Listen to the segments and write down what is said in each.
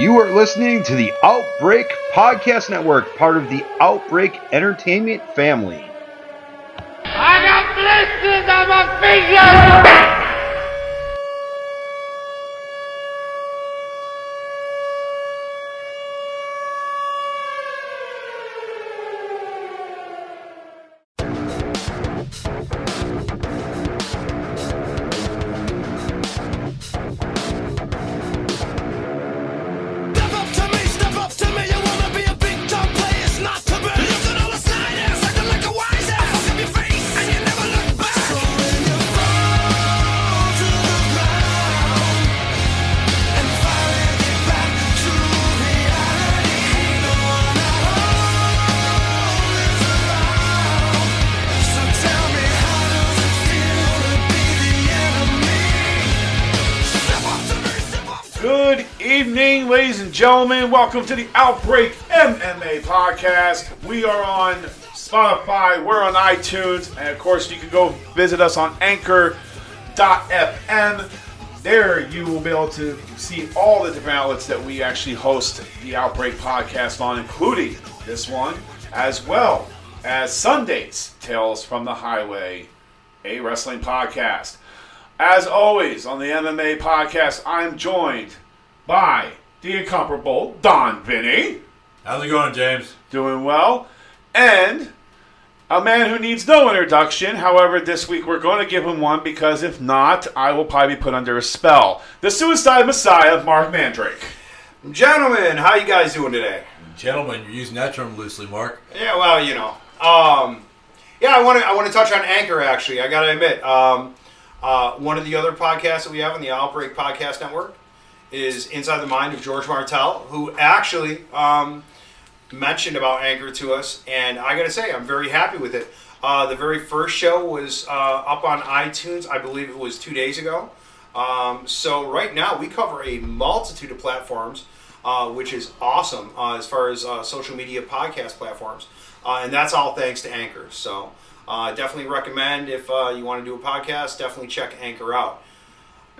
You are listening to the Outbreak Podcast Network, part of the Outbreak Entertainment family. I got blisters on my fingers! Gentlemen. Welcome to the Outbreak MMA podcast. We are on Spotify, we're on iTunes, and of course, you can go visit us on anchor.fm. There, you will be able to see all the different outlets that we actually host the Outbreak podcast on, including this one, as well as Sundays, Tales from the Highway, a wrestling podcast. As always, on the MMA podcast, I'm joined by the incomparable Don Vinnie, How's it going, James? doing well, and a man who needs no introduction. However, this week we're going to give him one because if not, I will probably be put under a spell. The Suicide Messiah, Marc Mandrake. Gentlemen, how you guys doing today? Gentlemen, you're using that term loosely, Marc. Yeah, well, you know, um, yeah, I want to I want to touch on Anchor. Actually, I got to admit, um, uh, one of the other podcasts that we have on the Outbreak Podcast Network is Inside the Mind of George Martel, who actually um, mentioned about Anchor to us, and I got to say, I'm very happy with it. Uh, the very first show was uh, up on iTunes, I believe it was two days ago. Um, so right now we cover a multitude of platforms, uh, which is awesome uh, as far as uh, social media podcast platforms, uh, and that's all thanks to Anchor. So definitely recommend if you want to do a podcast, definitely check Anchor out.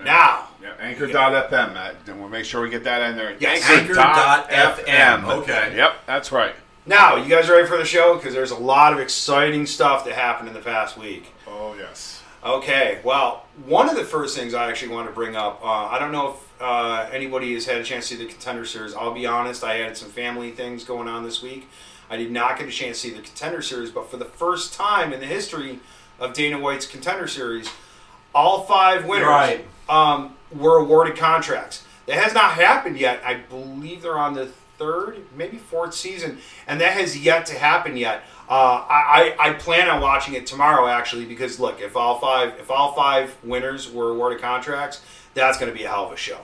Now, Yeah, Anchor.fm, Matt. Then we'll make sure we get that in there. Yes. Anchor.fm. Okay. Yep, that's right. now you guys ready for the show? Because there's a lot of exciting stuff that happened in the past week. Oh, yes. Okay, well, one of the first things I actually want to bring up, uh, I don't know if uh, anybody has had a chance to see the Contender Series. I'll be honest, I had some family things going on this week. I did not get a chance to see the Contender Series, but for the first time in the history of Dana White's Contender Series, all five winners Right. Um, were awarded contracts. That has not happened yet. I believe they're on the third, maybe fourth season, and that has yet to happen yet. Uh, I, I I plan on watching it tomorrow actually because look, if all five if all five winners were awarded contracts, that's going to be a hell of a show.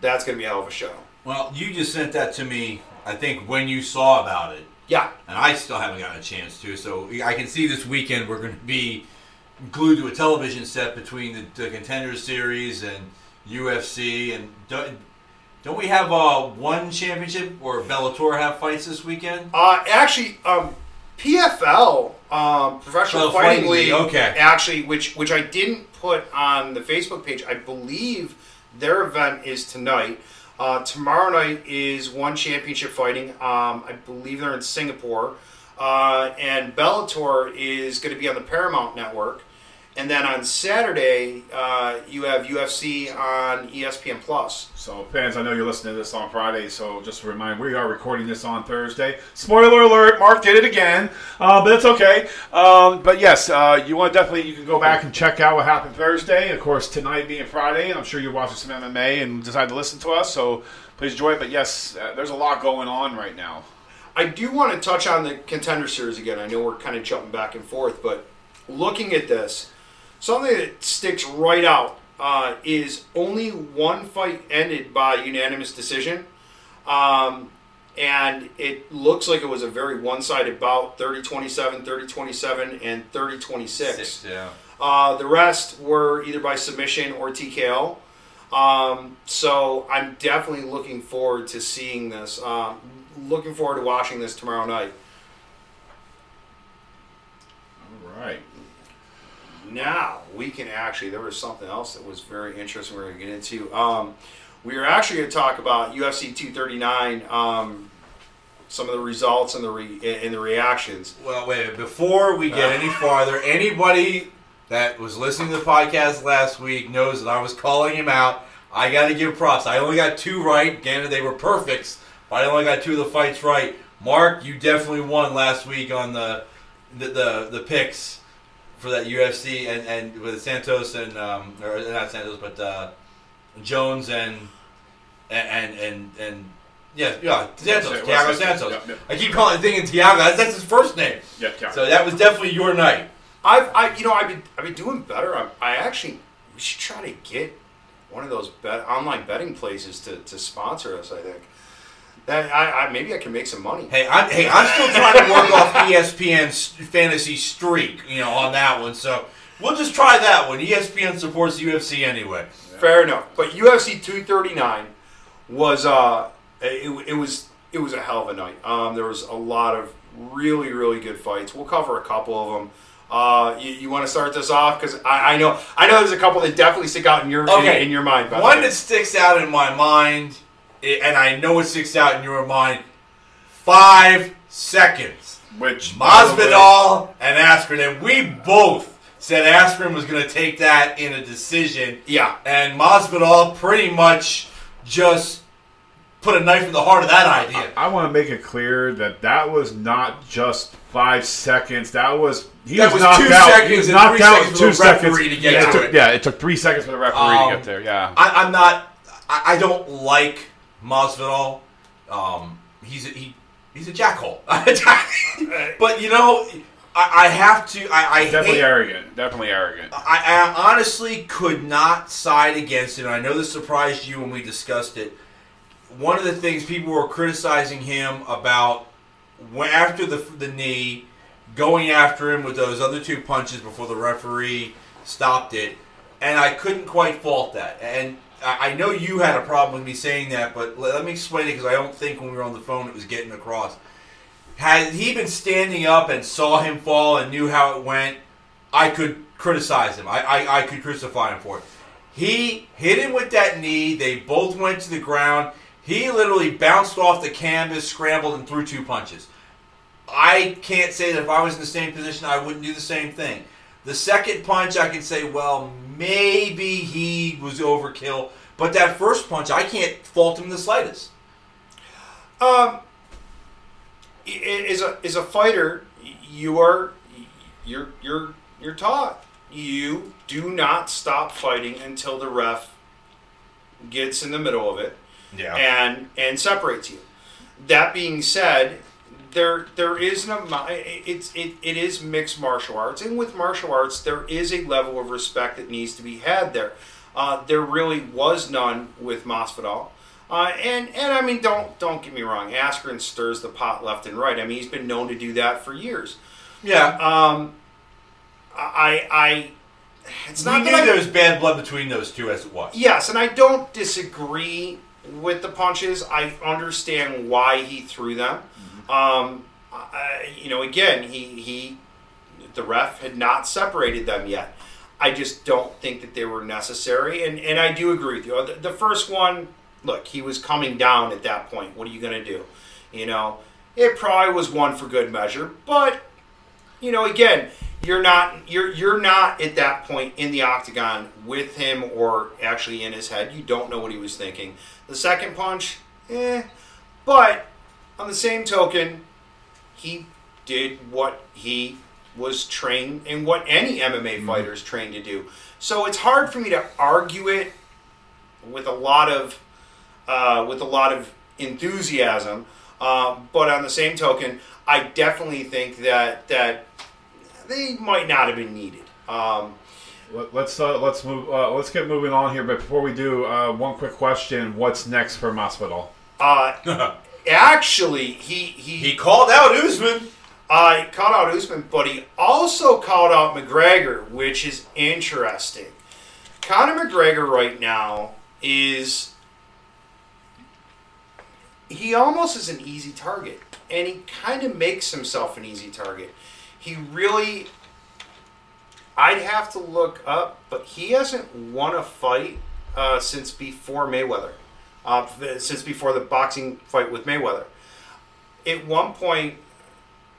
That's going to be a hell of a show. Well, you just sent that to me, I think, when you saw about it. Yeah, And I still haven't gotten a chance to. So I can see this weekend we're going to be glued to a television set between the, the Contender Series and UFC. And don't, don't we have uh, one championship or Bellator have fights this weekend? Uh, actually, um, PFL, um, Professional Oh, Fighting Fighting League, League, okay. actually, which which I didn't put on the Facebook page. I believe their event is tonight. Uh, tomorrow night is one championship fighting. Um, I believe they're in Singapore, uh, and Bellator is going to be on the Paramount Network. And then on Saturday, uh, you have UFC on ESPN Plus. So, fans, I know you're listening to this on Friday, so just a reminder, we are recording this on Thursday. Spoiler alert, Marc did it again, uh, but it's okay. Um, but yes, uh, you want definitely, you can go back and check out what happened Thursday. Of course, tonight being Friday, I'm sure you're watching some MMA and decide to listen to us, so please enjoy it. But yes, uh, there's a lot going on right now. I do want to touch on the contender series again. I know we're kind of jumping back and forth, but looking at this, something that sticks right out uh, is only one fight ended by unanimous decision. Um, and it looks like it was a very one sided bout 30 27, 30 27, and 30 26. yeah. Uh, the rest were either by submission or TKO. Um, so I'm definitely looking forward to seeing this. Um, looking forward to watching this tomorrow night. All right. Now we can actually. There was something else that was very interesting. We're going to get into. Um, we are actually going to talk about UFC 239, um, some of the results and the re- and the reactions. Well, wait. Before we get any farther, anybody that was listening to the podcast last week knows that I was calling him out. I got to give props. I only got two right. Granted, they were perfects, but I only got two of the fights right. Marc, you definitely won last week on the the the, the picks for that UFC and and with Santos and um or not Santos but uh, Jones and and and and. and yeah, yeah, Santos, Well, Thiago Santos, Santos. yep, yep. I keep calling thinking Thiago. That's, that's his first name. Yeah, yeah. So that was definitely your night. I've, I, you know, I've been, I've been doing better. I, I actually, we should try to get one of those bet, online betting places to, to sponsor us. I think that I, I maybe I can make some money. Hey, I'm hey, I'm still trying to work off ESPN's fantasy streak, you know, on that one. So we'll just try that one. ESPN supports UFC anyway. Fair enough. But UFC 239 was uh, it, it was it was a hell of a night. Um, there was a lot of really really good fights. We'll cover a couple of them. Uh, you, you want to start this off because I, I know I know there's a couple that definitely stick out in your Okay, in, in your mind. One that sticks out in my mind, and I know it sticks out in your mind. Five seconds. Which Masvidal and Askren, and we both said Askren was going to take that in a decision. yeah. And Masvidal pretty much just put a knife in the heart of that idea. I want to make it clear that that was not just five seconds. That was he That was, was knocked two out. seconds he was knocked out seconds two seconds to get yeah, it took, it. yeah, it took three seconds for the referee Um, to get there. Yeah, I, I'm not. I, I don't like Masvidal. Um, he's a, he he's a jackhole. but you know, I, I have to. I, I definitely hate, arrogant. Definitely arrogant. I, I honestly could not side against it. And I know this surprised you when we discussed it. One of the things people were criticizing him about when, after the the knee, going after him with those other two punches before the referee stopped it, and I couldn't quite fault that. And I know you had a problem with me saying that, but let let me explain it because I don't think when we were on the phone it was getting across. Had he been standing up and saw him fall and knew how it went, I could criticize him. I, I, I could crucify him for it. He hit him with that knee. They both went to the ground. He literally bounced off the canvas, scrambled, and threw two punches. I can't say that if I was in the same position, I wouldn't do the same thing. The second punch, I can say, well, maybe he was overkill. But that first punch, I can't fault him the slightest. Um, i- as a as a fighter, you are you're you're you're taught you do not stop fighting until the ref gets in the middle of it Yeah. and and separates you. That being said, there there is no it's it, it is mixed martial arts, and with martial arts, there is a level of respect that needs to be had there. Uh, there really was none with Masvidal. Uh, and and I mean, don't don't get me wrong. Askren stirs the pot left and right. I mean, he's been known to do that for years. yeah. Um, I I it's we not knew that there was bad blood between those two as it was. Yes, and I don't disagree with the punches. I understand why he threw them. Um, I, you know, again, he he, the ref had not separated them yet. I just don't think that they were necessary, and and I do agree with you. The, the first one, look, he was coming down at that point. What are you going to do? You know, it probably was one for good measure, but you know, again, you're not you're you're not at that point in the octagon with him or actually in his head. You don't know what he was thinking. The second punch, eh. But on the same token, he did what he was trained and what any MMA fighter is trained to do. So it's hard for me to argue it with a lot of uh, with a lot of enthusiasm. Uh, but on the same token, I definitely think that that they might not have been needed. Um, Let- Let's uh, let's move. Uh, let's get moving on here. But before we do, uh, one quick question: What's next for Masvidal? uh, actually, he he, He called out Usman. uh, called out Usman, but he also called out McGregor, which is interesting. Conor McGregor right now is he almost is an easy target, and he kind of makes himself an easy target. He really, I'd have to look up, but he hasn't won a fight uh, since before Mayweather. Uh, since before the boxing fight with Mayweather. At one point,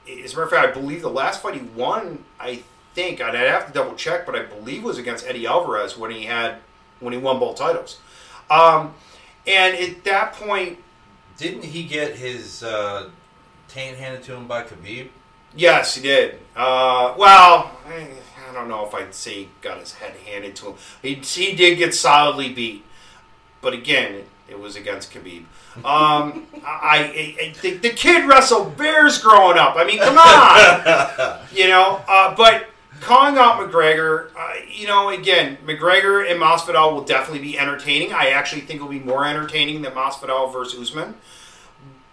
as a matter of fact, I believe the last fight he won, I think, I'd have to double check, but I believe was against Eddie Alvarez when he had when he won both titles. Um, and at that point, Didn't he get his uh, taint handed to him by Khabib? Yes, he did. Uh, well, I I don't know if I'd say he got his head handed to him. He, he did get solidly beat, but again, it, was against Khabib. Um, I, I, I think the kid wrestled bears growing up. I mean, come on, you know. Uh, but calling out McGregor, uh, you know, again, McGregor and Masvidal will definitely be entertaining. I actually think it'll be more entertaining than Masvidal versus Usman.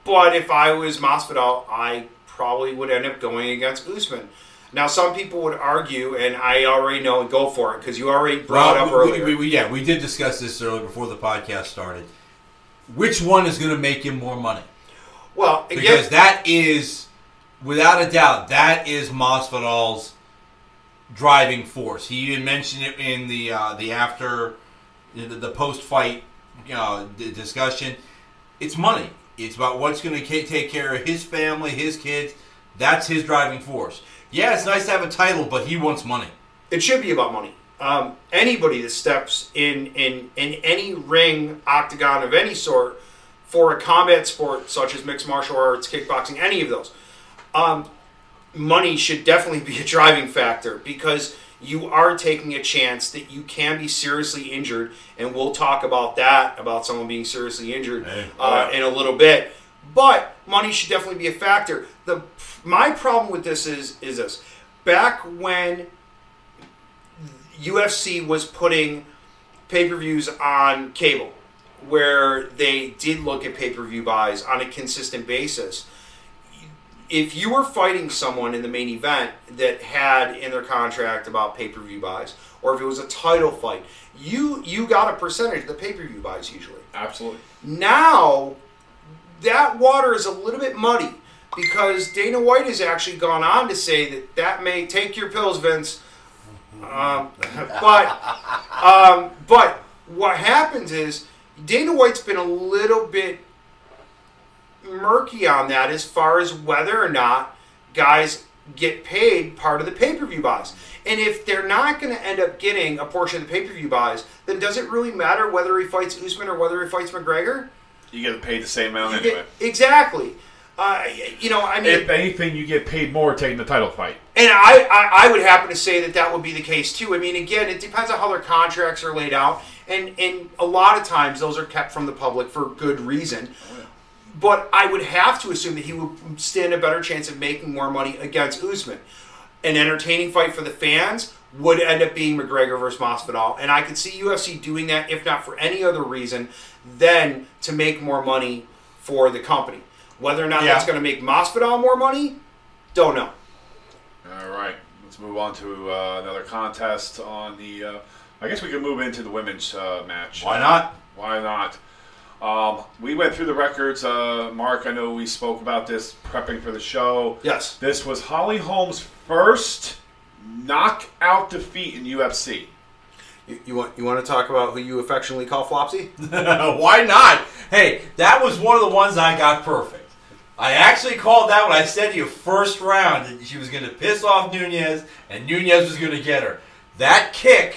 But if I was Masvidal, I probably would end up going against Usman. Now, some people would argue, and I already know, and go for it because you already brought it up we- earlier. we- we- yeah, we did discuss this earlier before the podcast started. Which one is going to make him more money? well, Because that is, without a doubt, that is Masvidal's driving force. He even mentioned it in the uh, the after the, the post fight you know, discussion. It's money. It's about what's going to take care of his family, his kids. That's his driving force. Yeah, it's nice to have a title, but he wants money. it should be about money. Um, anybody that steps in, in in any ring, octagon of any sort, for a combat sport such as mixed martial arts, kickboxing, any of those, um, money should definitely be a driving factor because you are taking a chance that you can be seriously injured, and we'll talk about that about someone being seriously injured Hey. uh, in a little bit. But money should definitely be a factor. The my problem with this is is this: back when UFC was putting pay per views on cable, where they did look at pay per view buys on a consistent basis. If you were fighting someone in the main event that had in their contract about pay per view buys, or if it was a title fight, you you got a percentage of the pay per view buys usually. Absolutely. Now, that water is a little bit muddy because Dana White has actually gone on to say that that may take your pills, Vince. Um, but um, but what happens is Dana White's been a little bit murky on that as far as whether or not guys get paid part of the pay per view buys. And if they're not going to end up getting a portion of the pay per view buys, then does it really matter whether he fights Usman or whether he fights McGregor? You get paid the same amount You anyway. get- exactly. Uh, you know, I mean, If anything, you get paid more taking the title fight. and I, I, I would happen to say that that would be the case too. I mean, again, it depends on how their contracts are laid out, and and a lot of times those are kept from the public for good reason. But I would have to assume that he would stand a better chance of making more money against Usman. An entertaining fight for the fans would end up being McGregor versus Masvidal, and I could see UFC doing that if not for any other reason than to make more money for the company. Whether or not Yeah. that's going to make Masvidal more money, don't know. All right, let's move on to uh, another contest on the. Uh, I guess we can move into the women's uh, match. Why not? Why not? Um, we went through the records. Uh, Marc, I know we spoke about this prepping for the show. Yes. This was Holly Holm's first knockout defeat in UFC. You, you want you want to talk about who you affectionately call Flopsy? Why not? Hey, that was one of the ones I got perfect. I actually called that when I said to you first round that she was going to piss off Nunes and Nunes was going to get her. That kick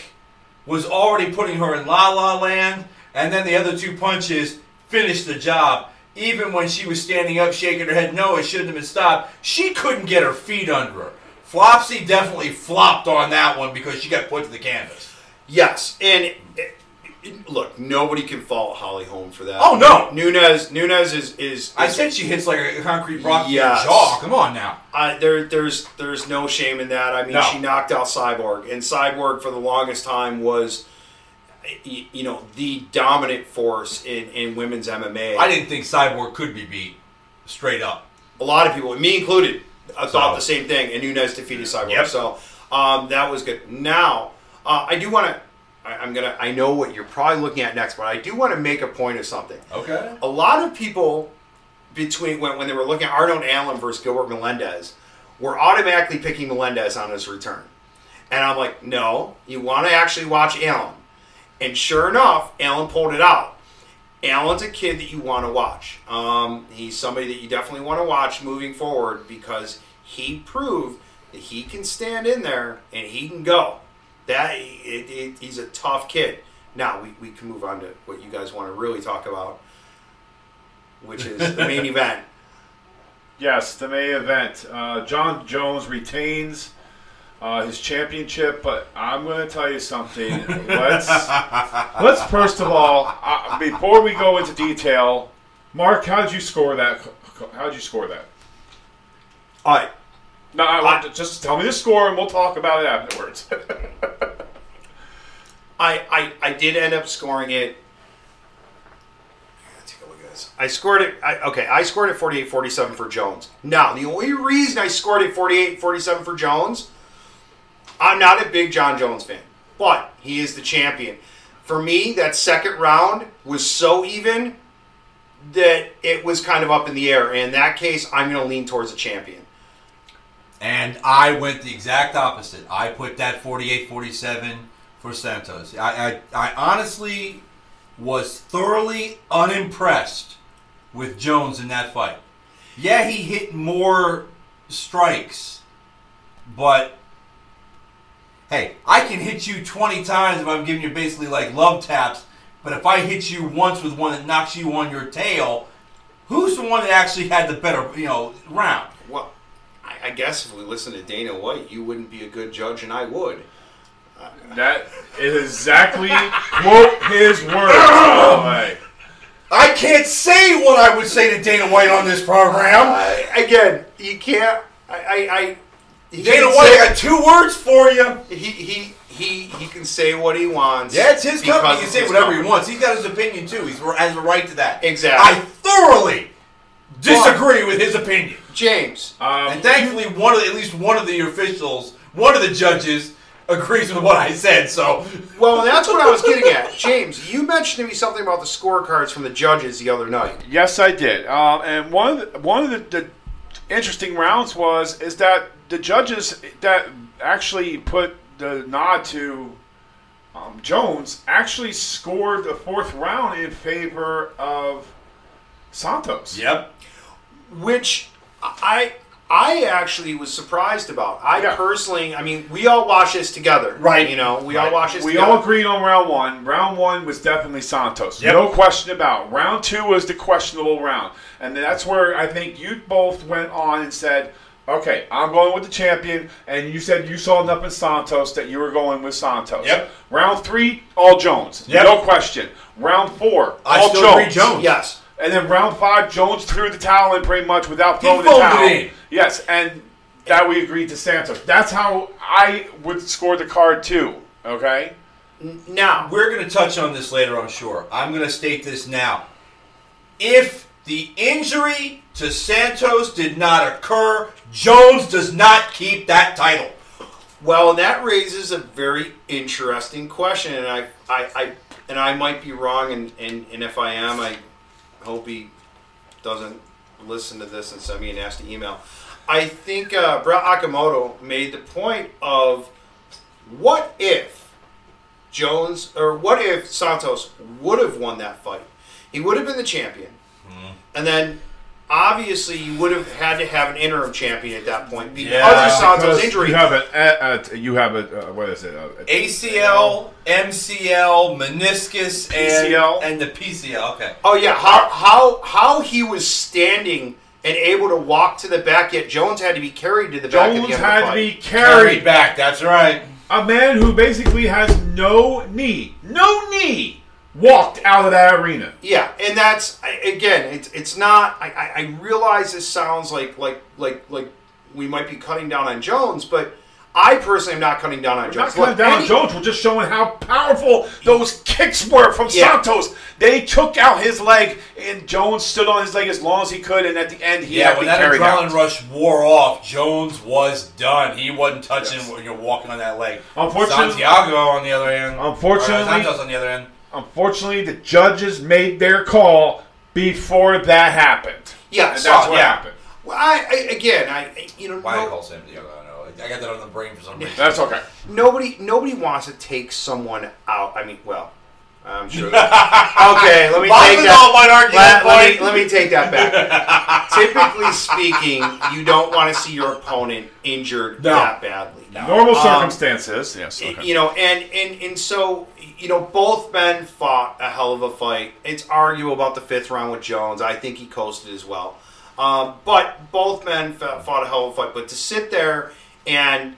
was already putting her in la la land, and then the other two punches finished the job. Even when she was standing up, shaking her head, no, it shouldn't have been stopped. She couldn't get her feet under her. Flopsy definitely flopped on that one because she got put to the canvas. Yes, and look, nobody can fault Holly Holm for that. Oh, no. Nunes Nunes is is, I said she hits like a concrete block to Yes. your jaw. Come on now. I, there there's there's no shame in that. I mean, No. she knocked out Cyborg, and Cyborg for the longest time was. You know the dominant force in, in women's MMA. I didn't think Cyborg could be beat straight up. a lot of people, me included, I thought So- the same thing, and Nunes defeated Cyborg. Yep. So um, that was good. Now, uh, I do want to. I'm gonna. I know what you're probably looking at next, but I do want to make a point of something. Okay. A lot of people between when, when they were looking at Arnold Allen versus Gilbert Melendez were automatically picking Melendez on his return, and I'm like, no, you want to actually watch Allen, and sure enough, Allen pulled it out. Allen's a kid that you want to watch. Um, he's somebody that you definitely want to watch moving forward because he proved that he can stand in there and he can go. That it, it, he's a tough kid. Now we, we can move on to what you guys want to really talk about, which is the main event. Yes, the main event. Uh, Jon Jones retains uh, his championship, but I'm going to tell you something. let's let's first of all, uh, before we go into detail, Marc, how did you score that? How did you score that? All right, No, I want to, just tell me the score, and we'll talk about it afterwards. I, I, I did end up scoring it. Let's take a look at this. I scored it. I, okay, I scored it 48 47 for Jones. Now, the only reason I scored it 48 47 for Jones, I'm not a big Jon Jones fan, but he is the champion. For me, that second round was so even that it was kind of up in the air. And in that case, I'm going to lean towards the champion. And I went the exact opposite. I put that 48-47 for Santos. I, I, I honestly was thoroughly unimpressed with Jones in that fight. Yeah, he hit more strikes, but hey, I can hit you 20 times if I'm giving you basically like love taps, but if I hit you once with one that knocks you on your tail, who's the one that actually had the better, you know, round? Well, I, I guess if we listen to Dana White, you wouldn't be a good judge, and I would. that is exactly quote his words. by. I can't say what I would say to Dana White on this program. I, again, you can't. I, I, I he Dana can White, say- I got two words for you. He, he, he, he can say what he wants. Yeah, it's his company. He can say it's his whatever he wants. He's got his opinion too. He has a right to that. Exactly. I thoroughly disagree with his opinion. James, Um, And thankfully, one of the, at least one of the officials, one of the judges, agrees with what I said. So well, that's what I was getting at. James, you mentioned to me something about the scorecards from the judges the other night. Yes, I did. Um, and one of the, one of the, the interesting rounds was is that the judges that actually put the nod to um, Jones actually scored the fourth round in favor of Santos. yep. Which I I actually was surprised about. I Yeah. personally, I mean, we all watch this together, Right. You know, we all watch this. We together. all agreed on round one. Round one was definitely Santos. Yep. No question about. Round two was the questionable round. And that's where I think you both went on and said, okay, I'm going with the champion. And you said you saw enough in Santos that you were going with Santos. Yep. Round three, all Jones. Yep. No question. Round four, I all still Jones. agree Jones. Yes. And then round five, Jones threw the towel in pretty much without throwing the towel. in. Yes, and that we agreed to Santos. That's how I would score the card too. Okay. Now, We're going to touch on this later, I'm sure. I'm going to state this now. If the injury to Santos did not occur, Jones does not keep that title. well, that raises a very interesting question, and I, I, I and I might be wrong, and, and, and if I am, I hope he doesn't listen to this and send me a nasty email. I think uh, Brett Okamoto made the point of what if Jones or what if Santos would have won that fight? He would have been the champion, and then obviously you would have had to have an interim champion at that point because Yeah, of Santos' Because injury. You have a, a, a you have a uh, what is it? A, a- ACL, MCL, meniscus, and, PCL. and the PCL. Okay. Oh yeah, how how how he was standing and able to walk to the back. Yet Jones had to be carried to the back. at Jones end had of to the be fight. Carried carried. back. That's right. A man who basically has no knee, no knee, walked out of that arena. Yeah, and that's again, it's it's not. I, I, realize this sounds like like like like we might be cutting down on Jones, but I personally am not cutting down on We're Jones. not cutting Look, down on Jones. We're just showing how powerful those kicks were from Yeah. Santos. They took out his leg, and Jones stood on his leg as long as he could, and at the end he Yeah, had when that adrenaline out. rush wore off, Jones was done. He wasn't touching Yes. when you're walking on that leg. Unfortunately- Santiago on the other end. Uh, Unfortunately- or Santos on the other end. Unfortunately, the judges made their call before that happened. Yes. and that's what yeah. happened. Well, I, I again, I I- you know Why no- I call Santiago? I don't know. I got that on the brain for some reason. That's okay. nobody nobody wants to take someone out. I mean, well, I'm sure. That, okay, let me take that. might argue Let, let me, let me take that back. Typically speaking, you don't want to see your opponent injured No. that badly. Normal Um, circumstances, yes. Okay. You know, and, and and so you know, both men fought a hell of a fight. It's arguable about the fifth round with Jones. I think he coasted as well. Um, but both men fought a hell of a fight. But to sit there and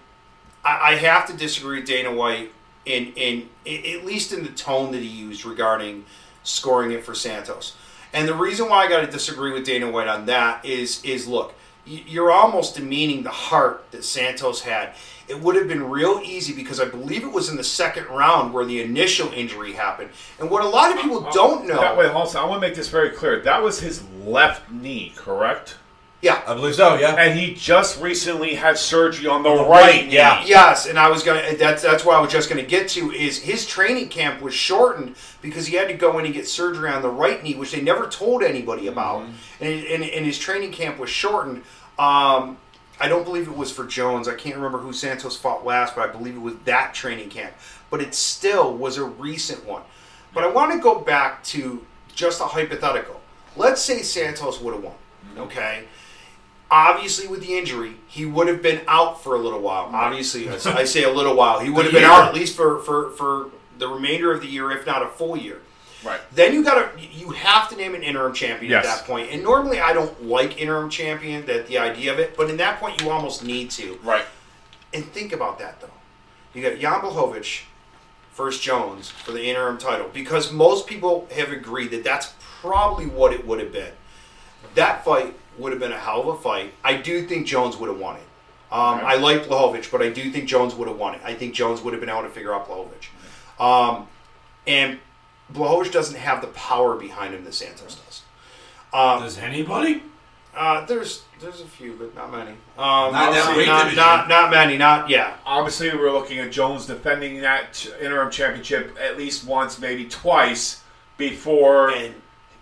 I, I have to disagree with Dana White in, in i- at least in the tone that he used regarding scoring it for Santos. And the reason why I got to disagree with Dana White on that is is look, you're almost demeaning the heart that Santos had. It would have been real easy because I believe it was in the second round where the initial injury happened. And what a lot of people don't know, That way, also, I want to make this very clear. That was his left knee, correct? yeah, I believe so. Yeah. And he just recently had surgery on the, the right, right, knee. yeah. Yes, and I was gonna. That's that's what I was just gonna get to. Is his training camp was shortened because he had to go in and get surgery on the right knee, which they never told anybody about, and, and and his training camp was shortened. Um, I don't believe it was for Jones. I can't remember who Santos fought last, but I believe it was that training camp. But it still was a recent one. But I want to go back to just a hypothetical. Let's say Santos would have won. Mm-hmm. Okay obviously with the injury, he would have been out for a little while. Mm-hmm. Obviously, I I say a little while. He would have been out at least for, for, for the remainder of the year, if not a full year. Right. Then you got to you have to name an interim champion Yes. at that point. And normally I don't like interim champion, that the idea of it, but in that point you almost need to. Right. And think about that though. You got Jan Blachowicz versus Jones for the interim title because most people have agreed that that's probably what it would have been. That fight would have been a hell of a fight. I do think Jones would have won it. Um, Right. I like Blachowicz, but I do think Jones would have won it. I think Jones would have been able to figure out Blachowicz. Um, and Blachowicz doesn't have the power behind him that Santos does. Um, Does anybody? uh, there's there's a few, but not many. Um, Not that not, not not many. Not yeah. Obviously, we're looking at Jones defending that interim championship at least once, maybe twice, before And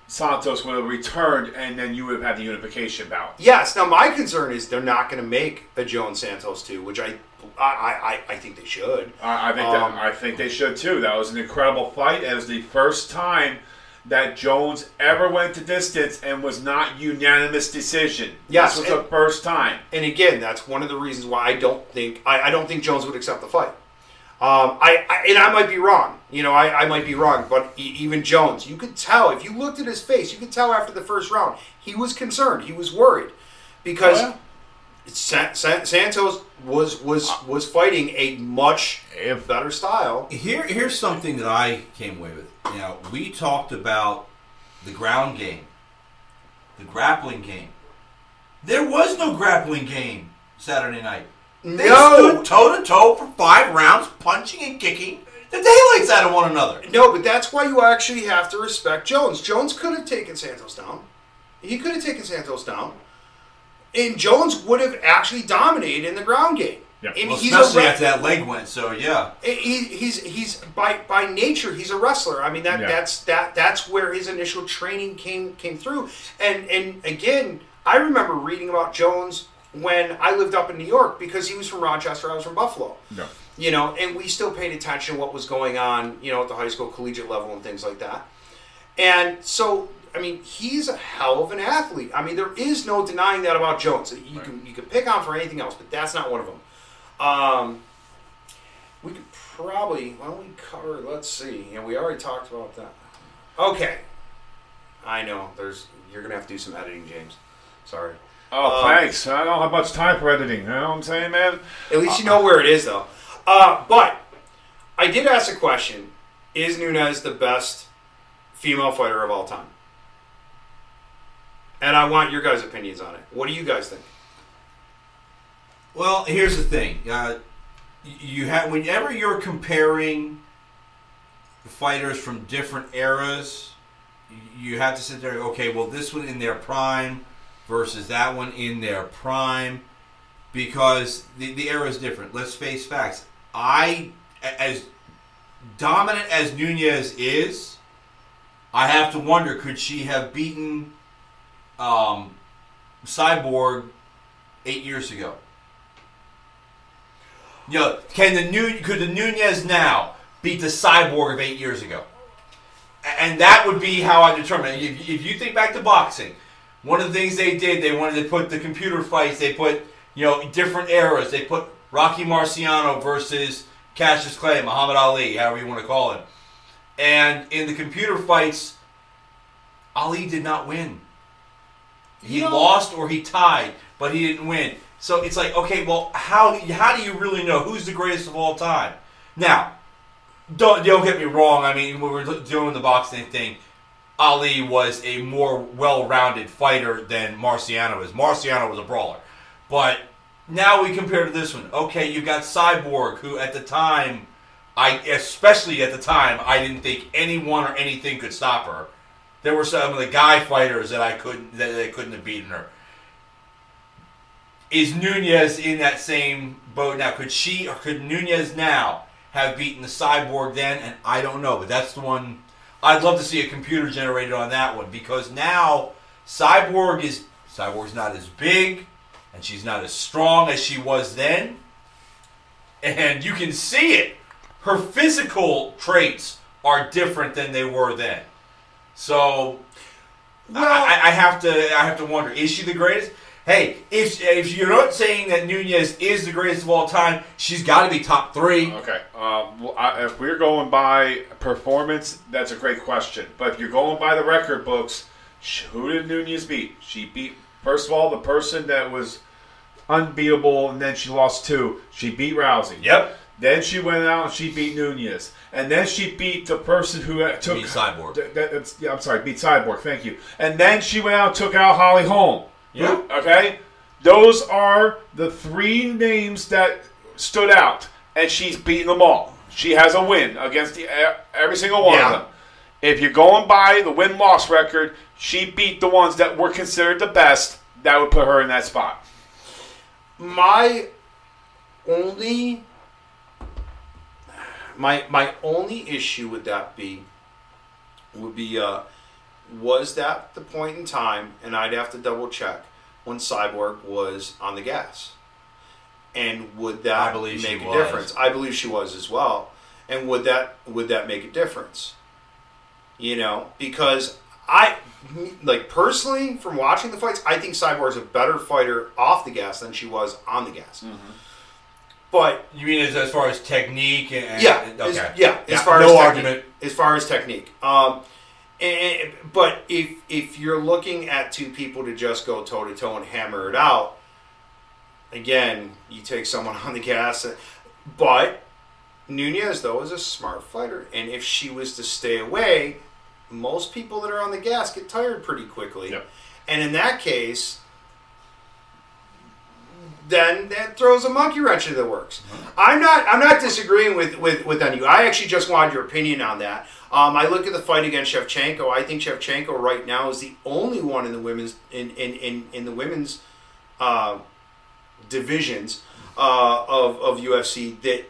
Santos would have returned, and then you would have had the unification bout. Yes. Now my concern is they're not going to make a Jones Santos two, which I I, I, I think they should. I, I think Um, that I think they should too. That was an incredible fight. It was the first time that Jones ever went to distance and was not unanimous decision. Yes, this was and- the first time. And again, that's one of the reasons why I don't think I, I don't think Jones would accept the fight. Um, I, I and I might be wrong. You know, I, I might be wrong, but e- even Jones, you could tell if you looked at his face, you could tell after the first round he was concerned. He was worried because Oh, Sa- Sa- Santos was was was fighting a much better style. Here, here's something that I came away with. Now, we talked about the ground game, the grappling game. There was no grappling game Saturday night. They No, stood toe to toe for five rounds, punching and kicking the daylights out of one another. No, but that's why you actually have to respect Jones. Jones could have taken Santos down. He could have taken Santos down. And Jones would have actually dominated in the ground game. Yeah. And Well, he's especially after that leg went. So yeah, he, he's he's by by nature he's a wrestler. I mean that Yeah. that's that that's where his initial training came came through. And and again, I remember reading about Jones when I lived up in New York because he was from Rochester, I was from Buffalo No. you know, and we still paid attention to what was going on, you know, at the high school collegiate level and things like that. And so, I mean, he's a hell of an athlete. I mean, there is no denying that about Jones. You can you can pick on for anything else, but that's not one of them. Um, we could probably why don't we cover? Let's see. Yeah, we already talked about that. Okay, I know. There's you're gonna have to do some editing, James. Sorry. Oh, Um, thanks. I don't have much time for editing. You know what I'm saying, man? At least you know where it is, though. Uh, but I did ask a question: Is Nunes the best female fighter of all time? And I want your guys' opinions on it. What do you guys think? Well, here's the thing. Uh, you have whenever you're comparing the fighters from different eras, you have to sit there. Okay, well, this one in their prime versus that one in their prime, because the the era is different. Let's face facts. I as dominant as Nunes is, I have to wonder: could she have beaten um, Cyborg eight years ago? You know, can the new could the Nunes now beat the cyborg of eight years ago? and that would be how I determine. If, if you think back to boxing, one of the things they did, they wanted to put the computer fights. They put you know different eras. They put Rocky Marciano versus Cassius Clay, Muhammad Ali, however you want to call him. And in the computer fights, Ali did not win. He lost or he tied, but he didn't win. So it's like, okay, well, how how do you really know who's the greatest of all time? Now, don't don't get me wrong. I mean, when we're doing the boxing thing, Ali was a more well-rounded fighter than Marciano is. Marciano was a brawler, but now we compare to this one. Okay, you got Cyborg, who at the time, I especially at the time, I didn't think anyone or anything could stop her. There were some of the guy fighters that I couldn't that they couldn't have beaten her. Is Nunes in that same boat now? Could she or could Nunes now have beaten the cyborg then? And I don't know, but that's the one I'd love to see a computer generated on that one because now cyborg is cyborg's not as big and she's not as strong as she was then, and you can see it. Her physical traits are different than they were then. So Well- I, I have to I have to wonder: Is she the greatest? Hey, if if you're not saying that Nunes is the greatest of all time, she's got to be top three. Okay. Um, well, I, if we're going by performance, that's a great question. But if you're going by the record books, who did Nunes beat? She beat, first of all, the person that was unbeatable, and then she lost two. She beat Rousey. Yep. Then she went out and she beat Nunes, and then she beat the person who took Beat Cyborg. Th- that- that's, yeah, I'm sorry, beat Cyborg. Thank you. And then she went out and took out Holly Holm. Yeah. Okay. Those are the three names that stood out, and she's beaten them all. She has a win against the, every single one Yeah. of them. If you're going by the win loss record, she beat the ones that were considered the best. That would put her in that spot. my only my my only issue with that be would be uh was that the point in time and I'd have to double check when Cyborg was on the gas. And would that I believe make a was. difference? I believe she was as well. And would that would that make a difference? You know, because I like personally from watching the fights, I think Cyborg's a better fighter off the gas than she was on the gas. But You mean as, as far as technique and, and- yeah, okay, as, yeah, as far no as technique, argument. as far as technique. Um, and, but if if you're looking at two people to just go toe to toe and hammer it out, again, you take someone on the gas. But Nunes though is a smart fighter, and if she was to stay away, most people that are on the gas get tired pretty quickly. Yep. And in that case, then that throws a monkey wrench into the works. I'm not I'm not disagreeing with with with any. I actually just wanted your opinion on that. Um, I look at the fight against Shevchenko. I think Shevchenko right now is the only one in the women's in in in, in the women's uh, divisions uh, of of UFC that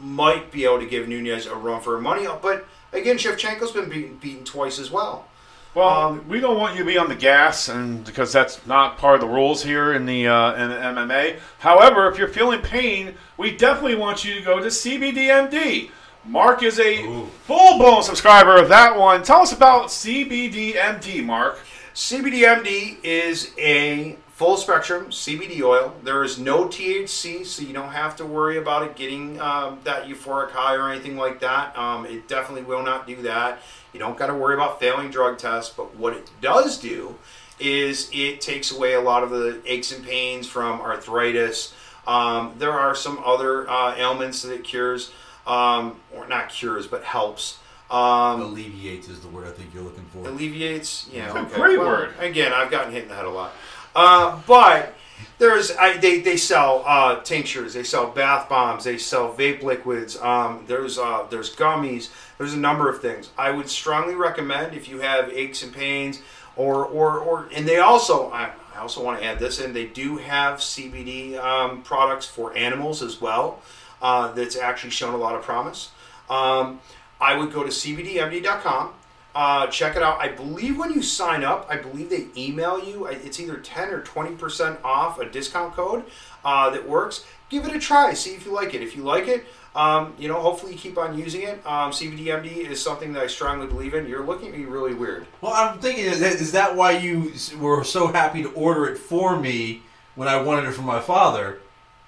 might be able to give Nunes a run for her money. But again, Shevchenko's been beaten, beaten twice as well. Well, Um, we don't want you to be on the gas, and because that's not part of the rules here in the uh, in the MMA. However, if you're feeling pain, we definitely want you to go to CBDMD. Marc is a Ooh. full blown subscriber of that one. Tell us about CBDMD, Marc. CBDMD is a full spectrum CBD oil. There is no THC, so you don't have to worry about it getting um, that euphoric high or anything like that. Um, it definitely will not do that. You don't got to worry about failing drug tests. But what it does do is it takes away a lot of the aches and pains from arthritis. Um, there are some other uh, ailments that it cures, um, or not cures, but helps. Um, Alleviates is the word I think you're looking for. alleviates. Yeah, It's a great Well, word. Again, I've gotten hit in the head a lot. Uh, but there's I, they they sell uh, tinctures, they sell bath bombs, they sell vape liquids. Um, there's uh, there's gummies. There's a number of things. I would strongly recommend if you have aches and pains, or or or and they also I, I also want to add this in. They do have CBD um, products for animals as well. Uh, that's actually shown a lot of promise. Um, I would go to cbdmd.com Uh, check it out. I believe when you sign up, I believe they email you. It's either 10 or 20% off a discount code uh, that works. Give it a try. See if you like it. If you like it, um, you know, hopefully you keep on using it. Um, CBDMD is something that I strongly believe in. You're looking at me really weird. Well, I'm thinking, is that why you were so happy to order it for me when I wanted it for my father?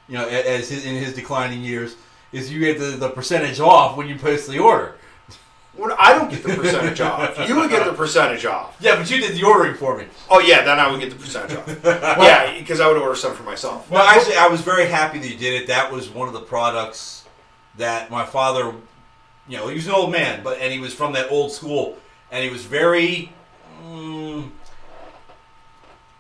You know, as his, in his declining years, is you get the, the percentage off when you place the order. When I don't get the percentage off, you would get the percentage off. Yeah, but you did the ordering for me. Oh yeah, then I would get the percentage off. yeah, because I would order some for myself. Well, actually, I was very happy that you did it. That was one of the products that my father, you know, he was an old man, but and he was from that old school, and he was very. Mm,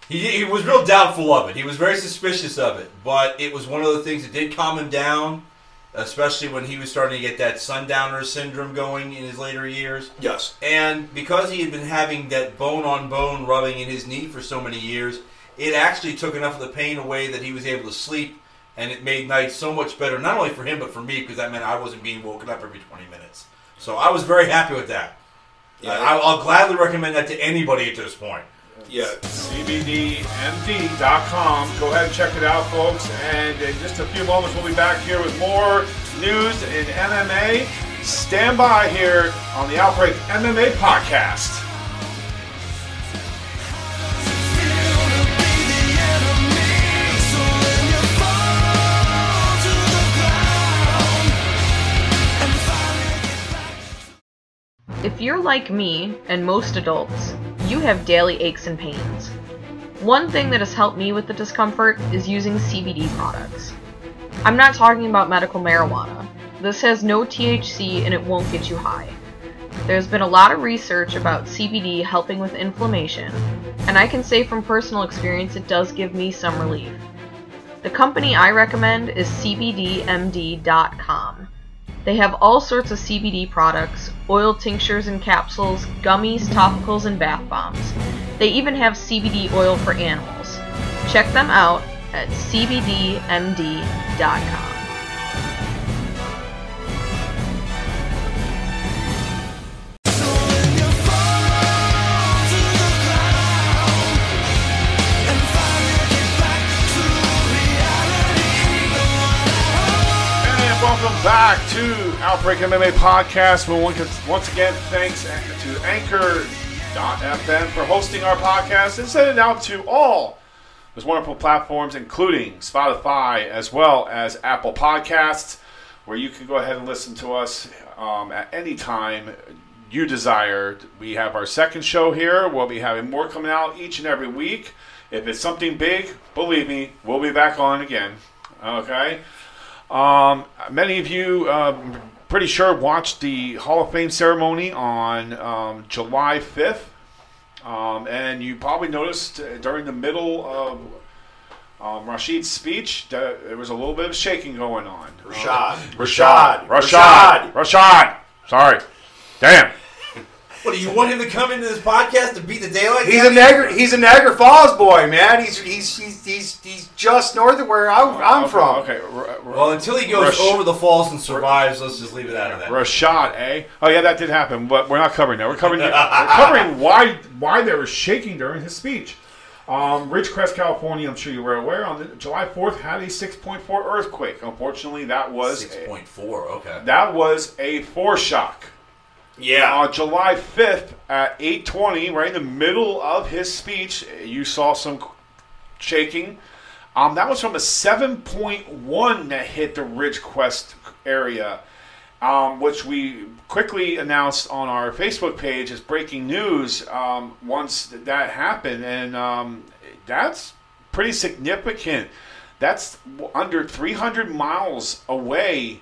he, he was real doubtful of it. He was very suspicious of it, but it was one of the things that did calm him down, especially when he was starting to get that sundowner syndrome going in his later years. Yes. And because he had been having that bone on bone rubbing in his knee for so many years, it actually took enough of the pain away that he was able to sleep, and it made nights so much better, not only for him, but for me, because that meant I wasn't being woken up every 20 minutes. So I was very happy with that. Yeah. I, I'll gladly recommend that to anybody at this point. Yeah. CBDMD.com. Go ahead and check it out, folks. And in just a few moments, we'll be back here with more news in MMA. Stand by here on the Outbreak MMA podcast. If you're like me, and most adults, you have daily aches and pains. One thing that has helped me with the discomfort is using CBD products. I'm not talking about medical marijuana. This has no THC and it won't get you high. There's been a lot of research about CBD helping with inflammation, and I can say from personal experience it does give me some relief. The company I recommend is CBDMD.com. They have all sorts of CBD products, oil tinctures and capsules, gummies, topicals, and bath bombs. They even have CBD oil for animals. Check them out at CBDMD.com. welcome back to Outbreak MMA Podcast. Once again thanks to Anchor.fm for hosting our podcast and send it out to all those wonderful platforms, including Spotify as well as Apple Podcasts, where you can go ahead and listen to us um, at any time you desire. We have our second show here. We'll be having more coming out each and every week. If it's something big, believe me, we'll be back on again. Okay. Um, many of you, um, pretty sure, watched the Hall of Fame ceremony on um, July 5th. Um, and you probably noticed uh, during the middle of um, Rashid's speech that there was a little bit of shaking going on. Rashad. Rashad. Rashad. Rashad. Rashad. Sorry. Damn. What do you want him to come into this podcast to beat the daylight? He's out a of you? Niagara. He's a Niagara Falls boy, man. He's he's he's he's, he's just north of where I, I'm Okay, from. Okay. R- r- Well, until he goes Rash- over the falls and survives, let's just leave it out of that. Rashad, eh? Oh yeah, that did happen, but we're not covering that. We're covering we're covering why why they were shaking during his speech. Um, Ridgecrest, California, I'm sure you were aware, on the, July 4th had a 6.4 earthquake. Unfortunately, that was Six a, point four. Okay. that was a foreshock. Yeah. On July 5th at 8:20, right in the middle of his speech, you saw some shaking. Um, that was from a 7.1 that hit the Ridgecrest area, um, which we quickly announced on our Facebook page as breaking news um, once that happened, and um, that's pretty significant. That's under 300 miles away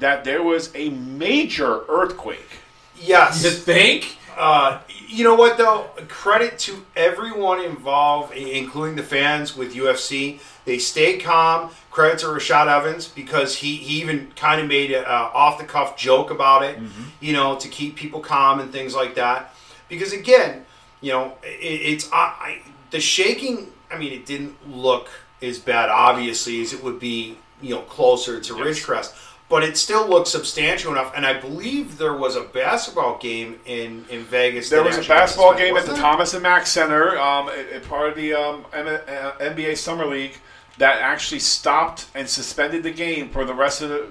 that there was a major earthquake. Yes. You think? Uh, you know what though? Credit to everyone involved, including the fans with UFC. They stayed calm. Credit to Rashad Evans because he, he even kind of made an off the cuff joke about it, you know, to keep people calm and things like that. Because again, you know, it, it's I, I, the shaking. I mean, it didn't look as bad, obviously, as it would be, you know, closer to Ridgecrest. But it still looks substantial enough. And I believe there was a basketball game in in Vegas. There was a basketball game at the wasn't there? Thomas and Mack Center, um, it, it part of the um, M- uh, NBA Summer League, that actually stopped and suspended the game for the rest of the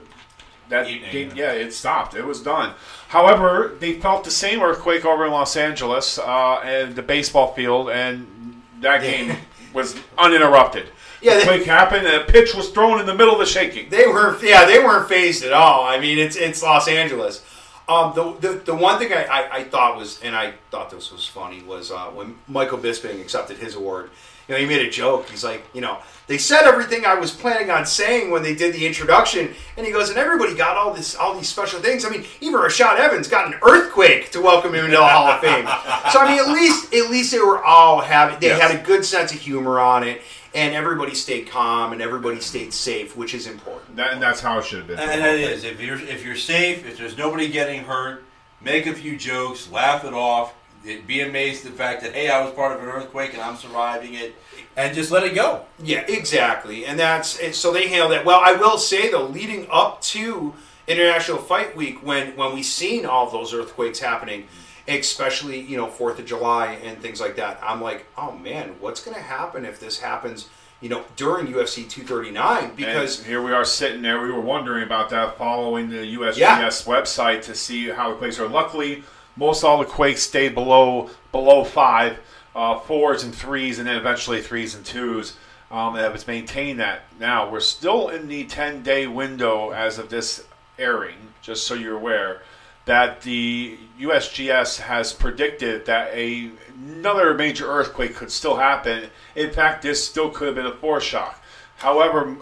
that Evening, game. yeah. Yeah, it stopped. It was done. However, they felt the same earthquake over in Los Angeles uh, and the baseball field, and that game was uninterrupted. Yeah, the they- quake happened, and a pitch was thrown in the middle of the shaking. They were, yeah, they weren't fazed at all. I mean, it's it's Los Angeles. Um, the, the the one thing I, I, I thought was, and I thought this was funny, was uh, when Michael Bisping accepted his award. You know, he made a joke. He's like, you know, they said everything I was planning on saying when they did the introduction, and he goes, and everybody got all this, all these special things. I mean, even Rashad Evans got an earthquake to welcome him into the Hall of Fame. So I mean, at least at least they were all having, they Yes. had a good sense of humor on it, and everybody stayed calm and everybody stayed safe, which is important. That, and that's how it should have been. And it is. If you're if you're safe, if there's nobody getting hurt, make a few jokes, laugh it off. Be amazed at the fact that hey, I was part of an earthquake and I'm surviving it, and just let it go. Yeah, exactly, and that's and so they handle that well. I will say though, leading up to International Fight Week, when when we seen all of those earthquakes happening, especially you know Fourth of July and things like that, I'm like, oh man, what's going to happen if this happens? You know, during UFC 239 because and here we are sitting there. We were wondering about that, following the USGS Yeah. website to see how the quakes are. Luckily, most all the quakes stayed below below five, uh, fours and threes, and then eventually threes and twos. Um, that was maintained that. Now we're still in the ten day window as of this airing. Just so you're aware that the USGS has predicted that a, another major earthquake could still happen. In fact, this still could have been a foreshock. However,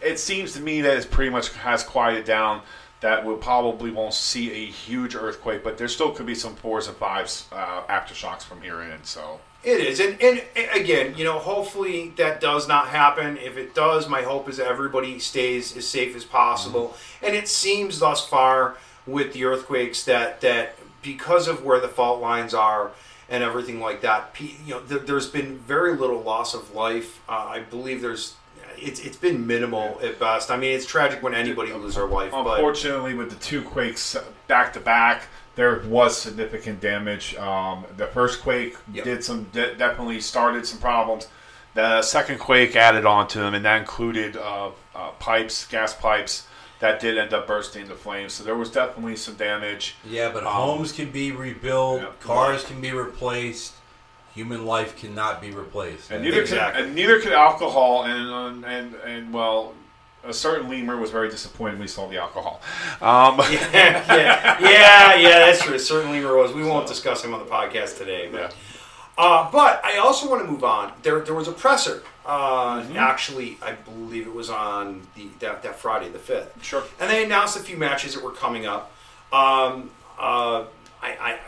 it seems to me that it pretty much has quieted down. That we probably won't see a huge earthquake, but there still could be some fours and fives uh, aftershocks from here in. So It is, and, and again, you know, hopefully that does not happen. If it does, my hope is everybody stays as safe as possible. And it seems thus far with the earthquakes that that because of where the fault lines are and everything like that, you know, there, there's been very little loss of life. Uh, I believe there's. It's, it's been minimal at best. I mean, it's tragic when anybody loses their life, but Unfortunately, with the two quakes back to back, there was significant damage. Um, the first quake Yep. did some de- definitely started some problems. The second quake added on to them, and that included uh, uh, pipes, gas pipes that did end up bursting into flames. So there was definitely some damage. Yeah, but Um, homes can be rebuilt, yeah. cars can be replaced, human life cannot be replaced. And neither Exactly. could and neither could alcohol. And and and well, a certain lemur was very disappointed when we saw the alcohol. Um, yeah, yeah, yeah, yeah, that's true. Certainly, there was. We won't discuss him on the podcast today, but. Yeah. Uh, but I also want to move on. There, there was a presser. Uh, Mm-hmm. Actually, I believe it was on the that, that Friday, the fifth. Sure. And they announced a few matches that were coming up. Um, uh, I, I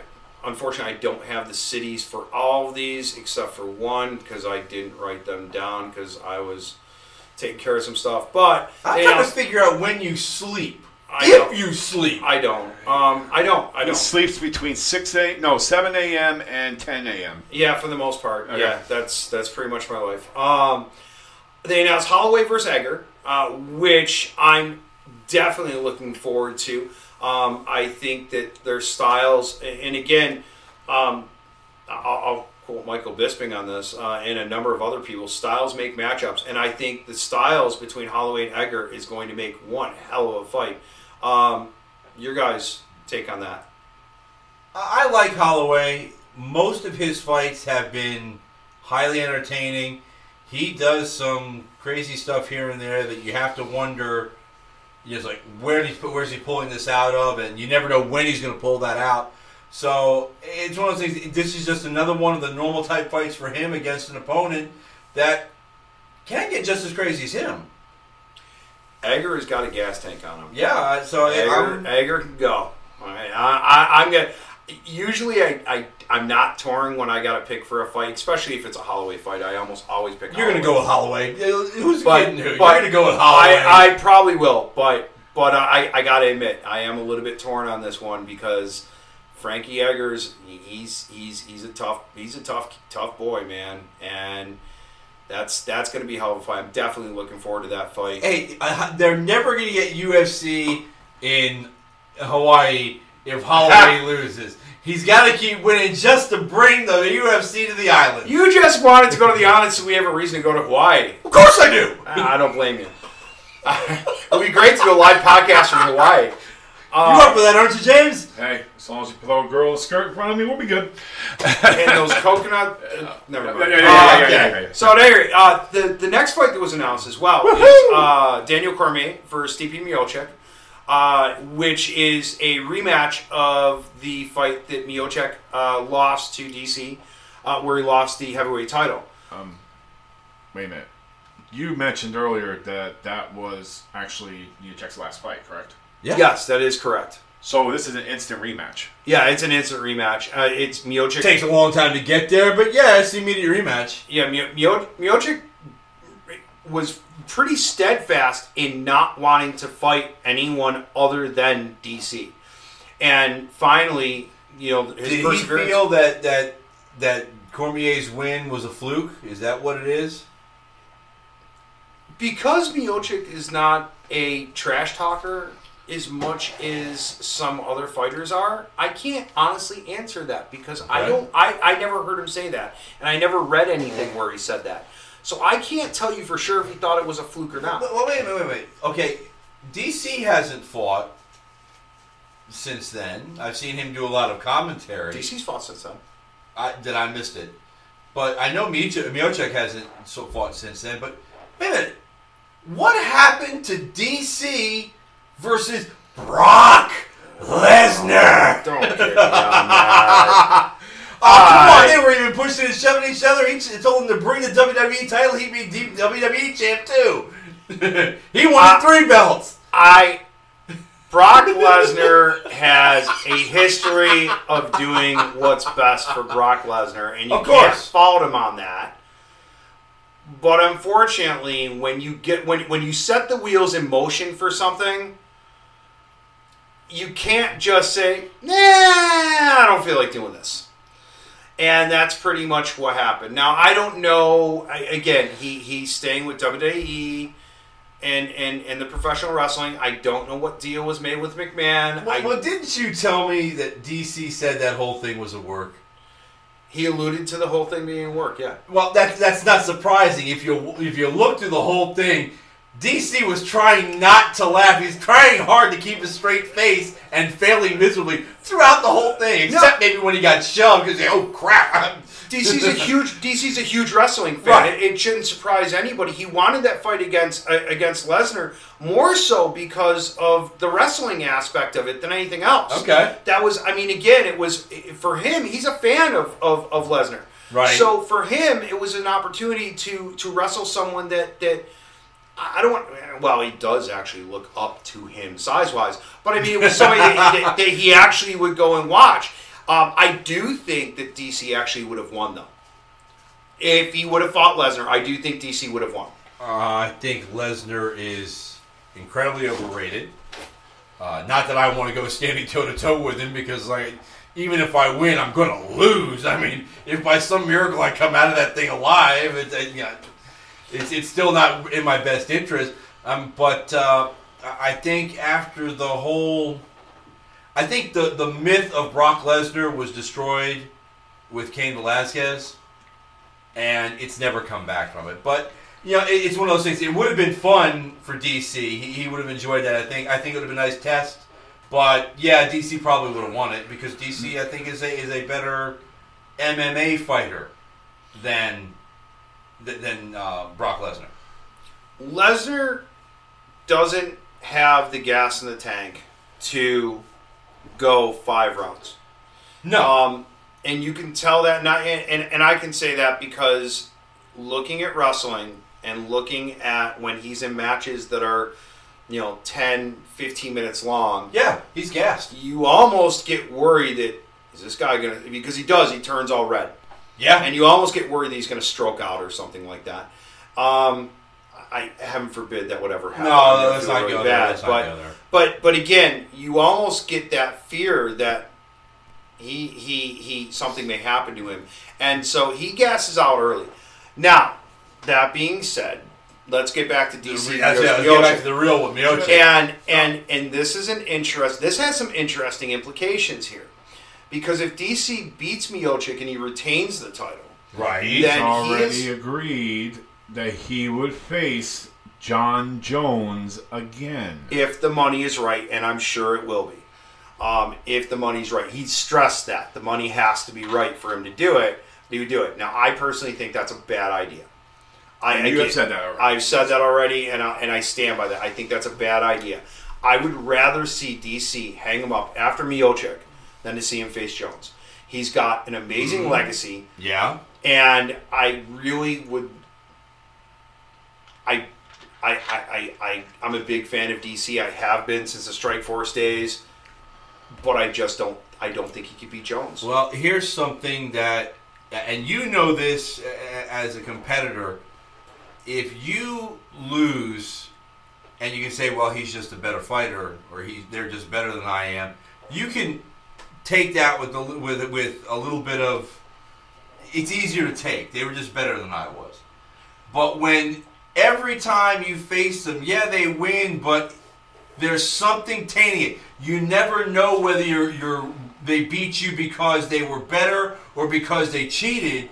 unfortunately I don't have the cities for all of these except for one because I didn't write them down because I was taking care of some stuff. But I'm they trying to figure out when you sleep. I if don't. you sleep. I don't. Um, I don't. I don't. sleeps between six a no seven a.m. and ten a.m. Yeah, for the most part. Okay. Yeah, that's that's pretty much my life. Um, they announced Holloway versus Edgar, uh, which I'm definitely looking forward to. Um, I think that their styles, and again, um, I'll, quote Michael Bisping on this, uh, and a number of other people. Styles make matchups, and I think the styles between Holloway and Edgar is going to make one hell of a fight. Um, your guys' take on that? I like Holloway. Most of his fights have been highly entertaining. He does some crazy stuff here and there that you have to wonder, just like where he's where's he pulling this out of, and you never know when he's going to pull that out. So it's one of those things. This is just another one of the normal type fights for him against an opponent that can get just as crazy as him. Edgar has got a gas tank on him. Yeah. So Edgar, Edgar can go. All right, I, I, I'm gonna. Usually, I, I I'm not touring when I got to pick for a fight, especially if it's a Holloway fight. I almost always pick. you're going to go with Holloway. Who's but, kidding who? You're going to go with Holloway. I, I probably will, but but I I got to admit I am a little bit torn on this one because Frankie Edgar's he's he's he's a tough he's a tough tough boy man and That's that's going to be a hell of a fight. I'm definitely looking forward to that fight. Hey, uh, they're never going to get UFC in Hawaii if Holloway loses. He's got to keep winning just to bring the UFC to the island. You just wanted to go to the island so we have a reason to go to Hawaii. of course I do. I don't blame you. it would be great to do a live podcast from Hawaii. you up for that, aren't you, James? Hey, as long as you throw a girl in a skirt in front of me, we'll be good. and those coconut. Uh, never mind. Yeah, yeah, yeah, Uh, yeah, okay. yeah, yeah, yeah. So, at any rate, uh, the the next fight that was announced as well is uh, Daniel Cormier versus Stipe Miocic, uh, which is a rematch of the fight that Miocic uh, lost to DC, uh, where he lost the heavyweight title. Wait a minute. You mentioned earlier that that was actually Miocic's last fight, correct? Yeah. Yes, that is correct. So this is an instant rematch. Yeah, it's an instant rematch. Uh, it's Miocic. Takes a long time to get there, but yeah, it's the immediate rematch. Yeah, Mio- Mio- Miocic was pretty steadfast in not wanting to fight anyone other than DC. And finally, you know, his Did he feel that that that Cormier's win was a fluke? Is that what it is? because Miocic is not a trash talker as much as some other fighters are, I can't honestly answer that because I don't I, I never heard him say that. And I never read anything where he said that. So I can't tell you for sure if he thought it was a fluke or not. Well, wait, wait, wait, wait. Okay, DC hasn't fought since then. I've seen him do a lot of commentary. DC's fought since then. I, that I missed it, but I know Miocic, Miocic hasn't so fought since then. But wait a minute, what happened to DC versus Brock Lesnar? Don't get me on that. Oh, come on! They were even pushing and shoving each other. He told him to bring the WWE title. He'd be WWE champ too. he won Uh, three belts. I Brock Lesnar has a history of doing what's best for Brock Lesnar, and you can't fault him on that. But unfortunately, when you get when when you set the wheels in motion for something, you can't just say, "Nah, I don't feel like doing this." And that's pretty much what happened. Now I don't know. I, again, he he's staying with WWE and, and and the professional wrestling. I don't know what deal was made with McMahon. Well, I, well, didn't you tell me that DC said that whole thing was a work? he alluded to the whole thing being work. Yeah, Well, that that's not surprising. If you if you look through the whole thing, DC was trying not to laugh. He's trying hard to keep a straight face and failing miserably throughout the whole thing, except maybe when he got shoved because oh crap. DC's a huge DC's a huge wrestling fan. Right. It, it shouldn't surprise anybody. He wanted that fight against uh, against Lesnar more so because of the wrestling aspect of it than anything else. Okay. that was. I mean, again, it was for him. He's a fan of of, of Lesnar. Right. So for him, it was an opportunity to to wrestle someone that that. I don't want. Well, he does actually look up to him size wise, but I mean, it was that, that, that he actually would go and watch. Um, I do think that DC actually would have won, though. If he would have fought Lesnar, I do think DC would have won. Uh, I think Lesnar is incredibly overrated. Uh, not that I want to go standing toe to toe with him because, like, even if I win, I'm going to lose. I mean, if by some miracle I come out of that thing alive, it, it, it's, it's still not in my best interest. Um, but uh, I think after the whole, I think the the myth of Brock Lesnar was destroyed with Cain Velasquez and it's never come back from it. But you know, it, it's one of those things. It would have been fun for DC. He, he would have enjoyed that. I think. I think it would have been a nice test. But yeah, DC probably would have won it because DC, I think, is a is a better MMA fighter than than, than uh, Brock Lesnar. Lesnar doesn't have the gas in the tank to go five rounds. No, Um, and you can tell that, not, and, and, and I can say that because looking at wrestling and looking at when he's in matches that are, you know, 10, 15 minutes long, yeah, he's gassed. you almost get worried that, is this guy going to, because he does, he turns all red. Yeah, And you almost get worried that he's going to stroke out or something like that. Um, I heaven forbid that would ever happen. No, I not really go bad, but, go. But but again, you almost get that fear that he he he something may happen to him, and so he gasses out early. Now, that being said, let's get back to DC. That's, yeah, let's Miocic. get back to the real one, Miocic. And and and this is an interest. This has some interesting implications here, because if DC beats Miocic and he retains the title, right. He's Then he already is- agreed that he would face Jon Jones again. if the money is right, and I'm sure it will be. Um, if the money's right, he stressed that the money has to be right for him to do it. He would do it. Now, I personally think that's a bad idea. I, And you have said that already. I've said that already, and I, and I stand by that. I think that's a bad idea. I would rather see DC hang him up after Miocic than to see him face Jones. He's got an amazing Mm-hmm. legacy. yeah. And I really would. I, I, I, I, I, I'm a big fan of DC. I have been since the Strikeforce days, but I just don't. I don't think he could beat Jones. Well, here's something that, and you know this as a competitor. If you lose, and you can say, "Well, he's just a better fighter," or "He, they're just better than I am," you can take that with a, li- with with a little bit of. It's easier to take. They were just better than I was. But when every time you face them, yeah, they win, but there's something tainting it. You never know whether you're, you're they beat you because they were better or because they cheated.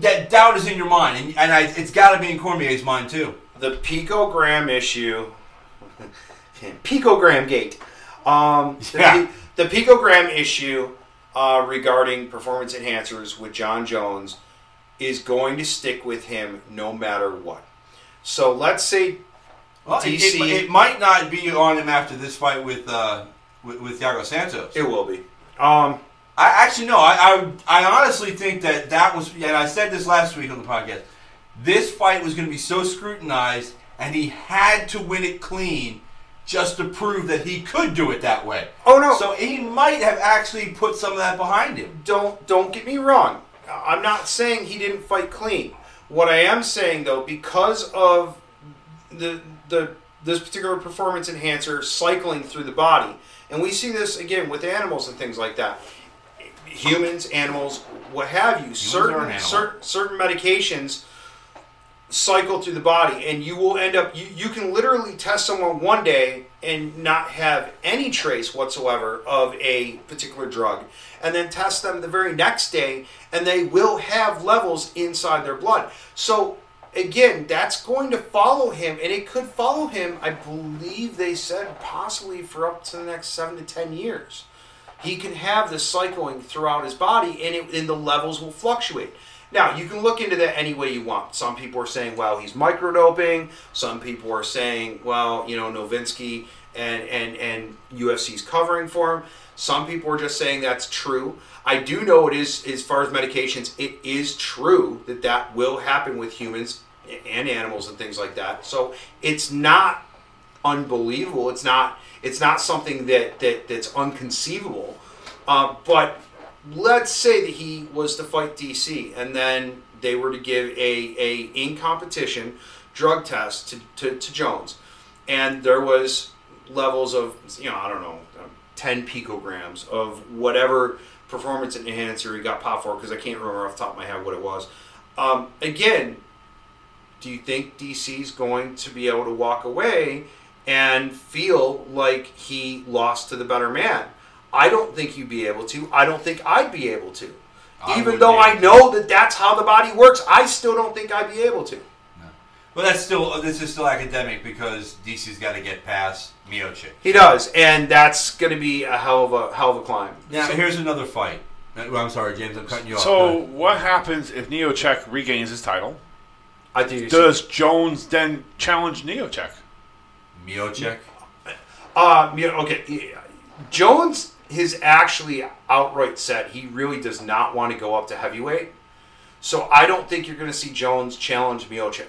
That doubt is in your mind, and, and I, it's got to be in Cormier's mind too. the picogram issue, picogram gate. Um, Yeah. pi- the picogram issue uh, regarding performance enhancers with Jon Jones is going to stick with him no matter what. So let's say Well, it, DC it, it might not be on him after this fight with uh, with, with Thiago Santos. it will be. Um, I actually no. I, I I honestly think that that was, and I said this last week on the podcast. This fight was going to be so scrutinized, and he had to win it clean, just to prove that he could do it that way. Oh, no. So he might have actually put some of that behind him. don't don't get me wrong. I'm not saying he didn't fight clean. What I am saying though, because of the the this particular performance enhancer cycling through the body, and we see this again with animals and things like that. Humans, animals, what have you, are certain an animal. certain certain medications cycle through the body and you will end up you, you can literally test someone one day and not have any trace whatsoever of a particular drug and then test them the very next day and they will have levels inside their blood so again that's going to follow him and it could follow him i believe they said possibly for up to the next seven to ten years he can have this cycling throughout his body and, it, and the levels will fluctuate. Now, you can look into that any way you want. Some people are saying, well, he's microdoping. Some people are saying, well, you know, Novitzky and, and, and UFC's covering for him. Some people are just saying that's true. I do know it is, as far as medications, it is true that that will happen with humans and animals and things like that. So it's not unbelievable. It's not it's not something that, that that's unconceivable. Uh, but let's say that he was to fight DC and then they were to give a, a in competition drug test to, to, to Jones and there was levels of you know I don't know um, 10 picograms of whatever performance enhancer he got popped for because I can't remember off the top of my head what it was. Um, again, do you think DC's going to be able to walk away and feel like he lost to the better man? I don't think you'd be able to. I don't think I'd be able to. I Even though I able know that that's how the body works, I still don't think I'd be able to. But that's still this is still academic because DC's got to get past Miocic. He does, and that's going to be a hell of a hell of a climb. Now So- here's another fight. Uh, I'm sorry, James. I'm cutting you off. So what happens if Neochek regains his title? I think Does Jones then challenge Neochek? Miocic. Uh, yeah, okay. Jones has actually outright said he really does not want to go up to heavyweight. So I don't think you're going to see Jones challenge Miocic.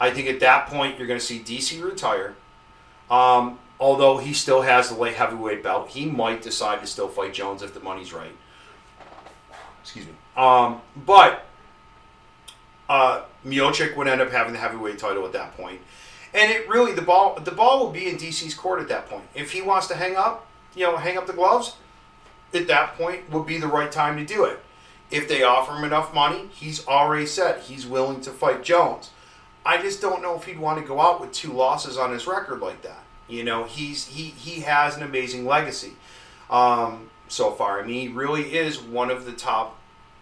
I think at that point you're going to see DC retire. Um, although he still has the light heavyweight belt, he might decide to still fight Jones if the money's right. Excuse me. Um, but uh, Miocic would end up having the heavyweight title at that point. And it really the ball the ball will be in DC's court at that point. If he wants to hang up, you know, hang up the gloves, at that point would be the right time to do it. If they offer him enough money, he's already said he's willing to fight Jones. I just don't know if he'd want to go out with two losses on his record like that. You know, he's he he has an amazing legacy um, so far. I mean, he really is one of the top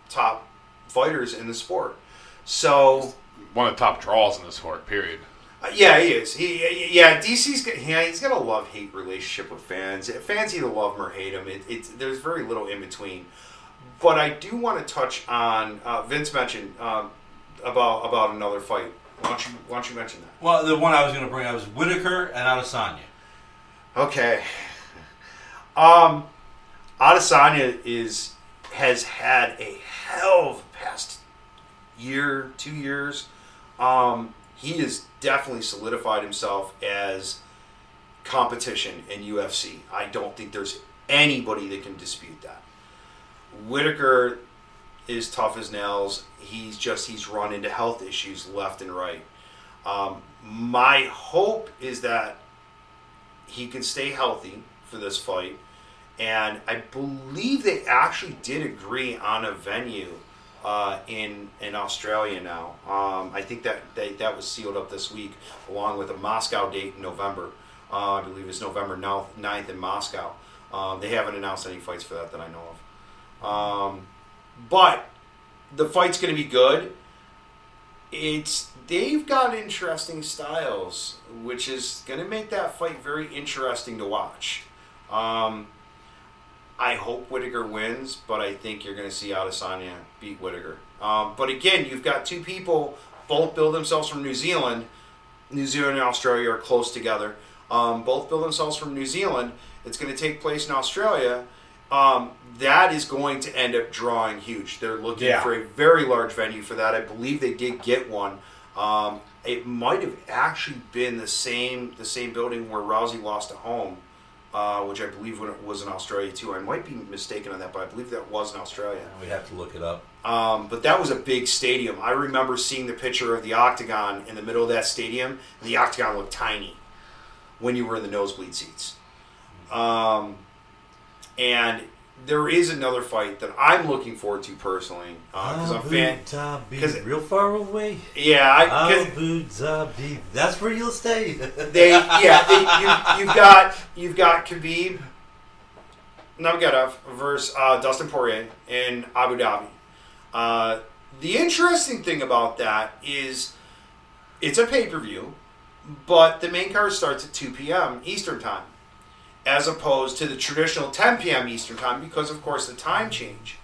top fighters in the sport. So One of the top draws in the sport. Period. Uh, yeah, he is. He yeah, DC's got- yeah, he's got a love hate relationship with fans. Fans either love him or hate him. It, it's there's very little in between. But I do want to touch on uh, Vince mentioned um, about about another fight. Why don't you why don't you mention that? Well, the one I was going to bring up was Whittaker and Adesanya. Okay. Um, Adesanya is has had a hell of a past year, two years. Um, he has definitely solidified himself as competition in UFC. I don't think there's anybody that can dispute that. Whittaker is tough as nails. He's just he's run into health issues left and right. Um, my hope is that he can stay healthy for this fight. And I believe they actually did agree on a venue uh, in in Australia now. Um, I think that they, that was sealed up this week, along with a Moscow date in November. Uh, I believe it's November 9th, 9th in Moscow. Um, they haven't announced any fights for that that I know of. Um, but the fight's going to be good. It's they've got interesting styles, which is going to make that fight very interesting to watch. Um, I hope Whittaker wins, but I think you're going to see Adesanya beat Whittaker. Um, but again, you've got two people, both build themselves from New Zealand. New Zealand and Australia are close together. Um, both build themselves from New Zealand. It's going to take place in Australia. Um, that is going to end up drawing huge. They're looking Yeah. for a very large venue for that. I believe they did get one. Um, it might have actually been the same the same building where Rousey lost at home, uh, which I believe when it was in Australia too. I might be mistaken on that, but I believe that was in Australia. We'd have to look it up. Um, but that was a big stadium. I remember seeing the picture of the octagon in the middle of that stadium, and the octagon looked tiny when you were in the nosebleed seats. Um, and there is another fight that I'm looking forward to personally because I'm fan. Abu Dhabi, 'cause- real far away. Yeah, I, Abu Dhabi, that's where you'll stay. they yeah they, you, you've got you've got Khabib Nurmagomedov versus uh, Dustin Poirier in Abu Dhabi. Uh, the interesting thing about that is it's a pay per view, but the main card starts at two p.m. Eastern time, as opposed to the traditional ten p.m. Eastern time because of course the time change.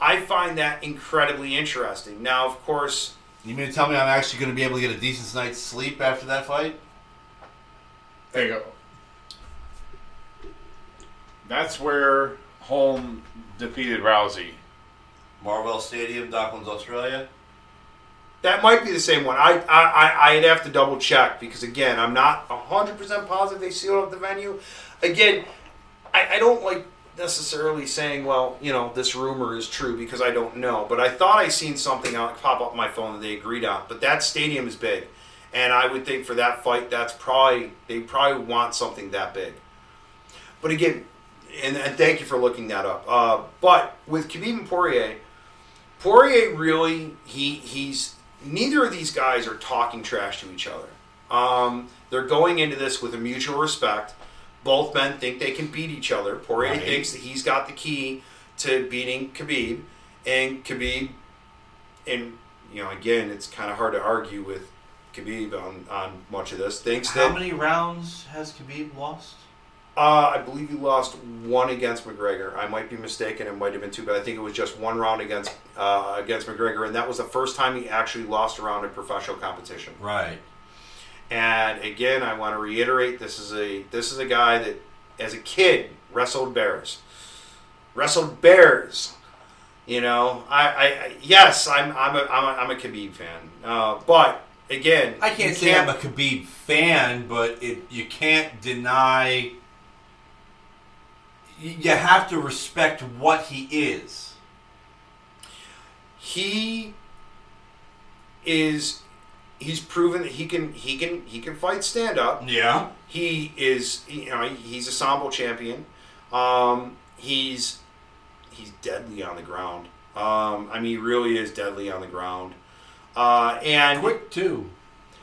I find that incredibly interesting. Now, of course, you mean to tell me I'm actually going to be able to get a decent night's sleep after that fight? There you go. That's where Holm defeated Rousey. Marvel Stadium, Docklands, Australia. That might be the same one. I, I, I I'd have to double check because again, I'm not hundred percent positive they sealed up the venue. Again, I, I don't like necessarily saying, well, you know, this rumor is true because I don't know. But I thought I seen something pop up on my phone that they agreed on. But that stadium is big, and I would think for that fight, that's probably they probably want something that big. But again, and, and thank you for looking that up. Uh, but with Khabib and Poirier, Poirier really he he's neither of these guys are talking trash to each other. Um, they're going into this with a mutual respect. Both men think they can beat each other. Poirier Right. thinks that he's got the key to beating Khabib, and Khabib, and you know, again, it's kind of hard to argue with Khabib on, on much of this. Thinks How that many rounds has Khabib lost? uh, I believe he lost one against McGregor. I might be mistaken; it might have been two, but I think it was just one round against uh, against McGregor, and that was the first time he actually lost a round in professional competition. Right. And again, I want to reiterate: this is a this is a guy that, as a kid, wrestled bears, wrestled bears. You know, I, I, yes, I'm I'm a I'm a, I'm a Khabib fan, uh, but again, I can't say I'm a Khabib fan, but it, you can't deny. You you have to respect what he is. he is he's proven that he can he can he can fight stand up. Yeah. He is you know he's a sambo champion. Um, he's he's deadly on the ground. Um, I mean, he really is deadly on the ground. Uh, and Quick too.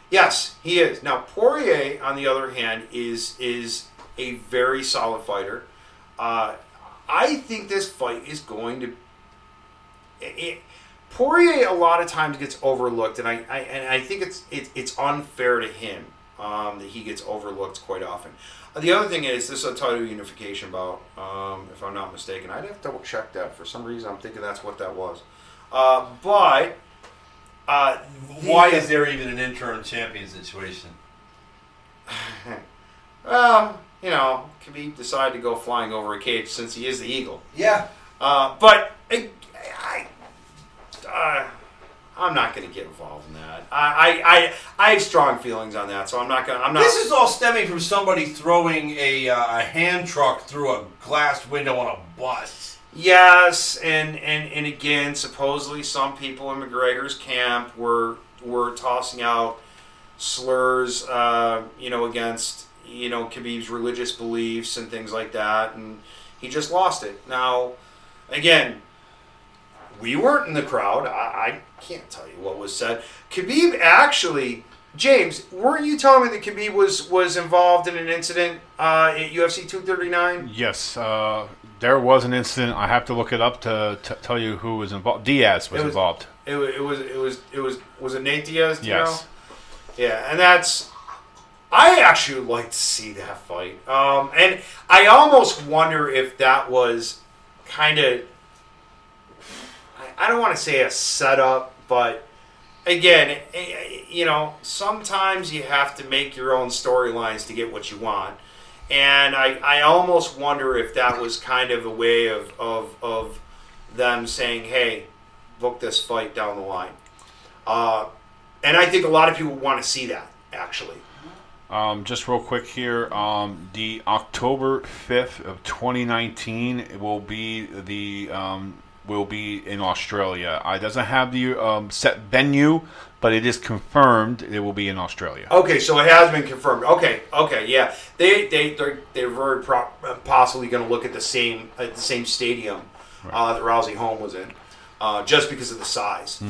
Yes, he is. Now Poirier, on the other hand, is is a very solid fighter. Uh, I think this fight is going to. It, Poirier a lot of times gets overlooked, and I, I and I think it's it, it's unfair to him um, that he gets overlooked quite often. Uh, the other thing is this is a title unification bout, um, if I'm not mistaken. I'd have to double check that. For some reason, I'm thinking that's what that was. Uh, but uh, Why is there even an interim champion situation? Well, you know, Khabib decided to go flying over a cage since he is the eagle. Yeah. Uh, but I, I, uh, I'm not going to get involved in that. I, I, I, I have strong feelings on that, so I'm not going. to I'm not. This is all stemming from somebody throwing a, uh, a hand truck through a glass window on a bus. Yes, and, and and again, supposedly some people in McGregor's camp were were tossing out slurs, uh, you know, against you know Khabib's religious beliefs and things like that, and he just lost it. Now, again, we weren't in the crowd. I, I can't tell you what was said. Khabib actually. James, weren't you telling me that Khabib was, was involved in an incident uh, at UFC 239? Yes, uh, there was an incident. I have to look it up to, to tell you who was involved. Diaz was, It was- involved. It, it was it was it was was it Nate Diaz? do you Yes. know? Yeah, and that's I actually would like to see that fight. Um, and I almost wonder if that was kind of I, don't want to say a setup, but again, eh, eh, you know, sometimes you have to make your own storylines to get what you want. And I, I almost wonder if that was kind of a way of, of, of them saying, hey, book this fight down the line. Uh, and I think a lot of people want to see that, actually. Um, just real quick here, um, the October fifth of 2019 will be the um, will be in Australia. I doesn't have the um, set venue, but it is confirmed it will be in Australia. Okay, so it has been confirmed. Okay, okay, yeah. They they they're, they're very pro- possibly going to look at the same at the same stadium uh, that Rousey Holm was in, uh, just because of the size.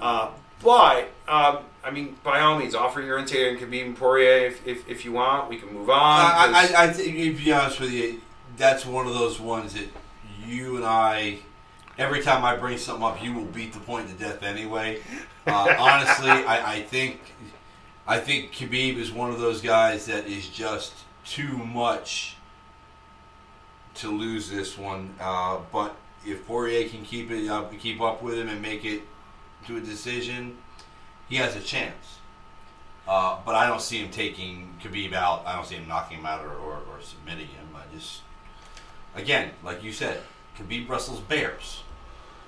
Uh, but um, I mean, by all means, offer your intake and Khabib and Poirier if, if, if you want. We can move on. I, 'cause- I, I think, to be honest with you, that's one of those ones that you and I, every time I bring something up, you will beat the point to death anyway. Uh, honestly, I, I think, I think Khabib is one of those guys that is just too much to lose this one. Uh, but if Poirier can keep it up, keep up with him and make it to a decision, he has a chance. Uh, but I don't see him taking Khabib out. I don't see him knocking him out or, or, or submitting him. I just, again, like you said, Khabib wrestles bears.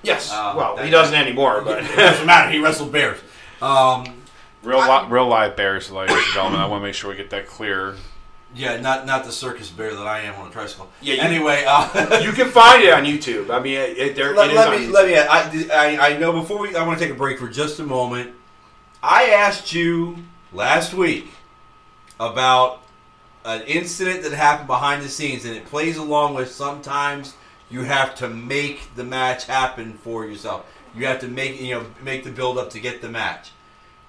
yes. uh, well, that- he doesn't anymore, but it doesn't matter. He wrestled bears. Um, Real, li- real live bears, ladies and gentlemen. I want to make sure we get that clear. yeah, not not the circus bear that I am on a tricycle. Yeah, you- anyway, uh, you can find it on YouTube. I mean, it, it, there, let, it is let on me YouTube. let me. I, I I know before we. I want to take a break for just a moment. I asked you last week about an incident that happened behind the scenes, and it plays along with sometimes you have to make the match happen for yourself. You have to make you know make the build up to get the match.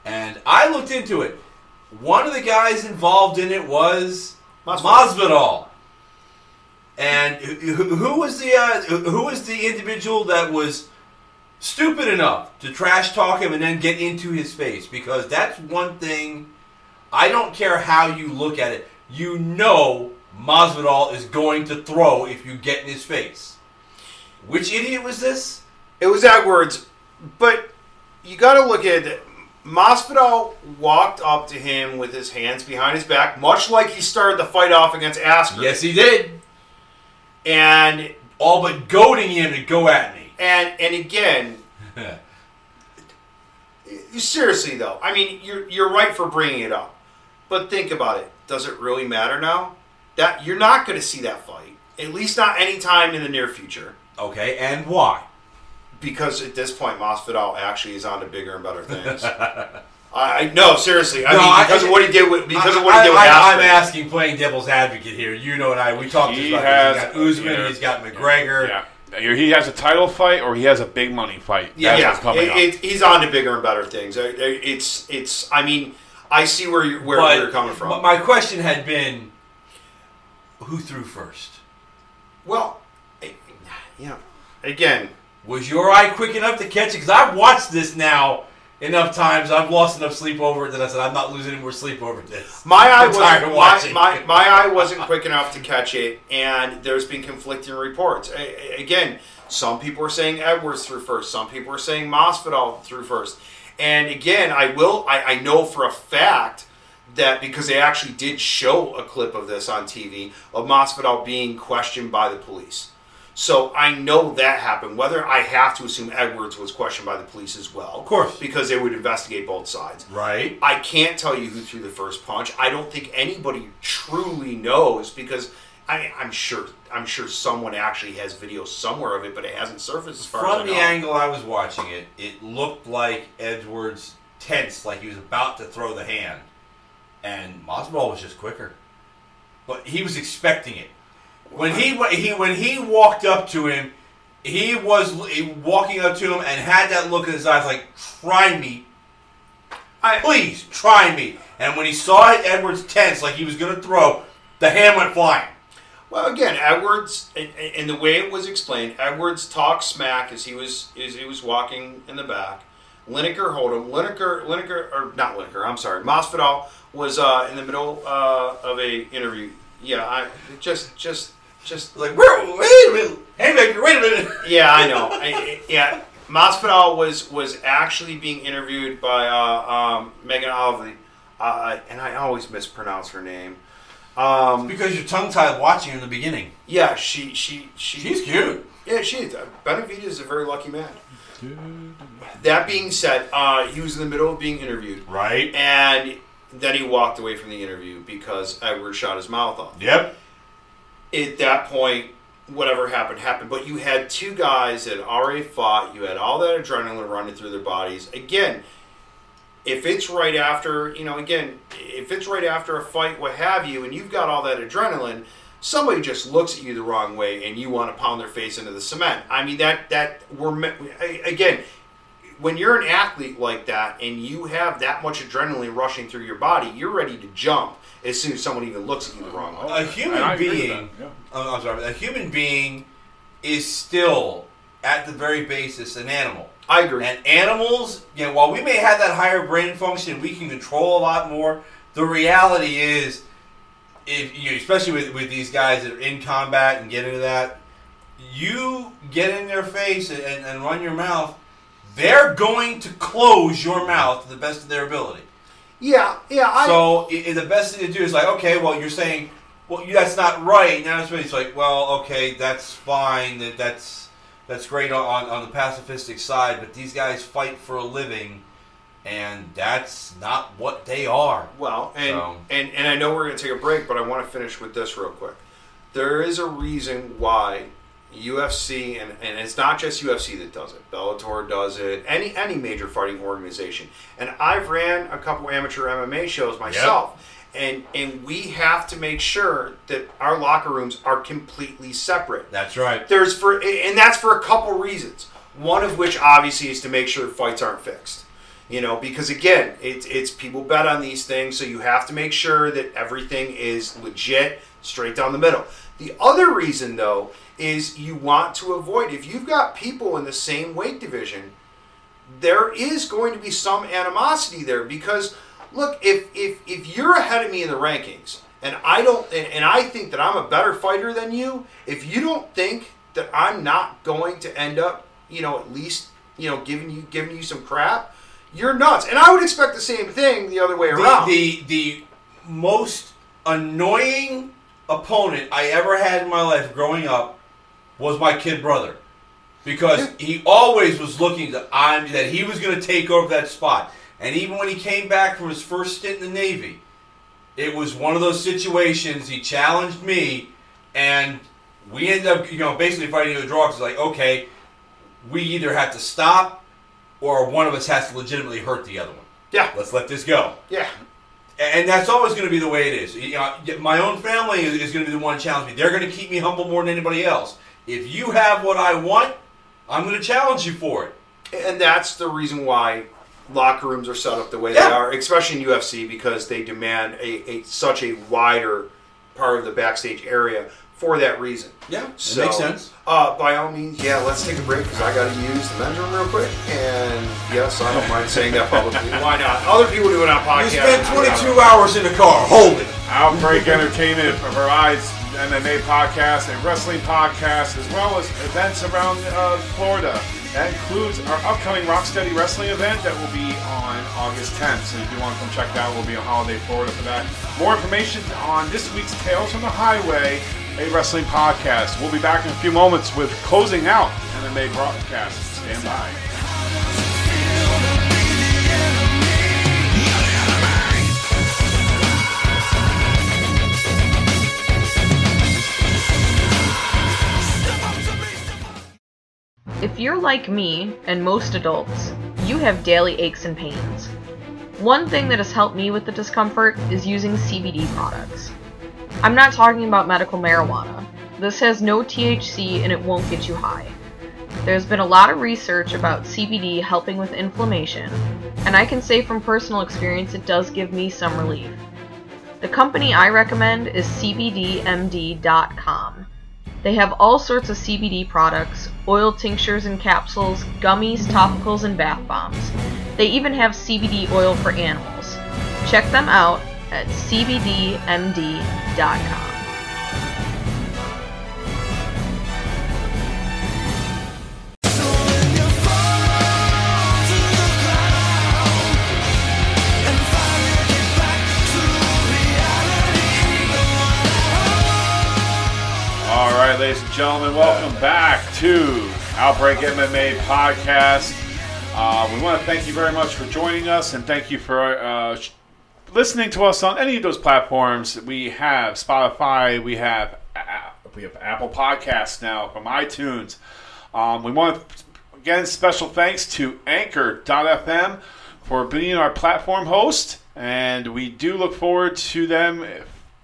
And I looked into it. One of the guys involved in it was Masvidal. And who was the uh, who was the individual that was stupid enough to trash talk him and then get into his face? Because that's one thing. I don't care how you look at it. You know Masvidal is going to throw if you get in his face. Which idiot was this? It was Edwards, but you got to look at it. Masvidal walked up to him with his hands behind his back, much like he started the fight off against Askren. Yes, he did. and All but goading him to go at me. and and again, seriously though, I mean, you're you're right for bringing it up, but think about it. Does it really matter now? That you're not going to see that fight, at least not anytime in the near future. Okay, and why? because at this point Masvidal actually is on to bigger and better things. I no, seriously. I No, mean, I- because of what he did with because I, of what he did with I, am Askren. asking, playing devil's advocate here. You know, and I we talked He about has- this. He's got Usman, yeah. he's got McGregor, Yeah. Either he has a title fight or he has a big money fight. That's yeah, what's coming it, up. it- he's on to bigger and better things. Uh, It's it's. I mean, I see where you're where But you're coming from. but my question had been, who threw first? well, know, again, Was your eye quick enough to catch it? Because I've watched this now enough times. I've lost enough sleep over it that I said I'm not losing any more sleep over this. My eye I'm tired of wasn't my, my, my eye wasn't quick enough to catch it, and there's been conflicting reports. A- Again, some people are saying Edwards threw first, some people are saying Masvidal threw first, and again, I will I, I know for a fact that because they actually did show a clip of this on TV of Masvidal being questioned by the police. So I know that happened. Whether I have to assume Edwards was questioned by the police as well, of course. because they would investigate both sides. Right. I can't tell you who threw the first punch. I don't think anybody truly knows because I, I'm sure I'm sure someone actually has video somewhere of it, but it hasn't surfaced as far as From the angle I was watching it, it looked like Edwards tensed, like he was about to throw the hand, and Masvidal was just quicker. But he was expecting it. When he he when he walked up to him, he was walking up to him and had that look in his eyes, like "Try me, I, please, try me." And when he saw it, Edwards tense, like he was going to throw, the hand went flying. well, again, Edwards, and, the way it was explained, Edwards talked smack as he was as he was walking in the back. Lineker hold him. Lineker, Lineker, or not Lineker. I'm sorry. Masvidal was uh, in the middle uh, of a interview. Yeah, I just just just Like, wait, wait a minute, haymaker, wait a minute. Yeah, I know. I, I- yeah, Masvidal was was actually being interviewed by uh, um, Megan Olive, uh, and I always mispronounce her name. Um, Because you're tongue tied watching in the beginning. yeah, she she she. She's cute. Yeah, she is. Benavidez is a very lucky man. That being said, uh, he was in the middle of being interviewed, Right. and then he walked away from the interview because Edward shot his mouth off. Yep. At that point, whatever happened, happened. But you had two guys that already fought. You had all that adrenaline running through their bodies. Again, if it's right after, you know, again, if it's right after a fight, what have you, and you've got all that adrenaline, somebody just looks at you the wrong way and you want to pound their face into the cement. I mean, that, that, we're, again, when you're an athlete like that and you have that much adrenaline rushing through your body, you're ready to jump as soon as someone even looks at you the wrong way. A human And I agree with being, that, yeah. oh, I'm sorry, a human being is still, at the very basis, an animal. I agree. And animals, you know, while we may have that higher brain function, we can control a lot more. The reality is, if you, especially with, with these guys that are in combat and get into that, you get in their face and, and, and run your mouth, they're going to close your mouth to the best of their ability. Yeah, yeah. I, So i i- the best thing to do is like, okay, well, you're saying, well, you- that's not right. Now it's it's like, well, okay, that's fine. That that's that's great on on the pacifistic side, but these guys fight for a living, and that's not what they are. well, and, So- and and I know we're going to take a break, but I want to finish with this real quick. There is a reason why UFC and, and it's not just UFC that does it. Bellator does it. Any any major fighting organization. And I've ran a couple amateur MMA shows myself. And and we have to make sure that our locker rooms are completely separate. That's right. there's for and that's for a couple reasons. One of which obviously is to make sure fights aren't fixed. You know, because again, it's it's people bet on these things, so you have to make sure that everything is legit, straight down the middle. The other reason though is you want to avoid if you've got people in the same weight division, there is going to be some animosity there because look, if if if you're ahead of me in the rankings and I don't and, and I think that I'm a better fighter than you, if you don't think that I'm not going to end up, you know, at least, you know, giving you giving you some crap, you're nuts. And I would expect the same thing the other way around. The, the the most annoying opponent I ever had in my life growing up was my kid brother. Because he always was looking that I'm that he was going to take over that spot. And even when he came back from his first stint in the Navy, it was one of those situations. He challenged me, and we ended up, you know, basically fighting to a draw. 'cause It's like, okay, we either have to stop, or one of us has to legitimately hurt the other one. yeah. Let's let this go. Yeah. And that's always going to be the way it is. You know, my own family is, going to be the one to challenge me. They're going to keep me humble more than anybody else. If you have what I want, I'm going to challenge you for it. and that's the reason why locker rooms are set up the way Yeah. they are, especially in UFC, because they demand a, a such a wider part of the backstage area for that reason. Yeah, it So, makes sense. Uh, by all means, yeah, let's take a break because I got to use the men's room real quick. And yes, I don't mind saying that publicly. Why not? Other people do it on podcasts. You spent I don't 22 hours in the car. Hold it. Outbreak Entertainment provides MMA podcasts and wrestling podcasts, as well as events around uh, Florida. That includes our upcoming Rocksteady Wrestling event that will be on August 10th. So if you want to come check that out, we'll be on Holiday, Florida for that. More information on this week's Tales from the Highway, a wrestling podcast. We'll be back in a few moments with closing out MMA broadcast. Stand by. If you're like me, and most adults, you have daily aches and pains. One thing that has helped me with the discomfort is using CBD products. I'm not talking about medical marijuana. This has no THC and it won't get you high. There's been a lot of research about CBD helping with inflammation, and I can say from personal experience it does give me some relief. The company I recommend is CBDMD.com. They have all sorts of CBD products, oil tinctures and capsules, gummies, topicals, and bath bombs. They even have CBD oil for animals. Check them out at CBDMD.com. All right, ladies and gentlemen, welcome back to Outbreak MMA Podcast. Uh, we want to thank you very much for joining us, and thank you for uh, listening to us on any of those platforms. We have Spotify, we have uh, we have Apple Podcasts now from iTunes. Um, we want to again special thanks to Anchor.fm for being our platform host, and we do look forward to them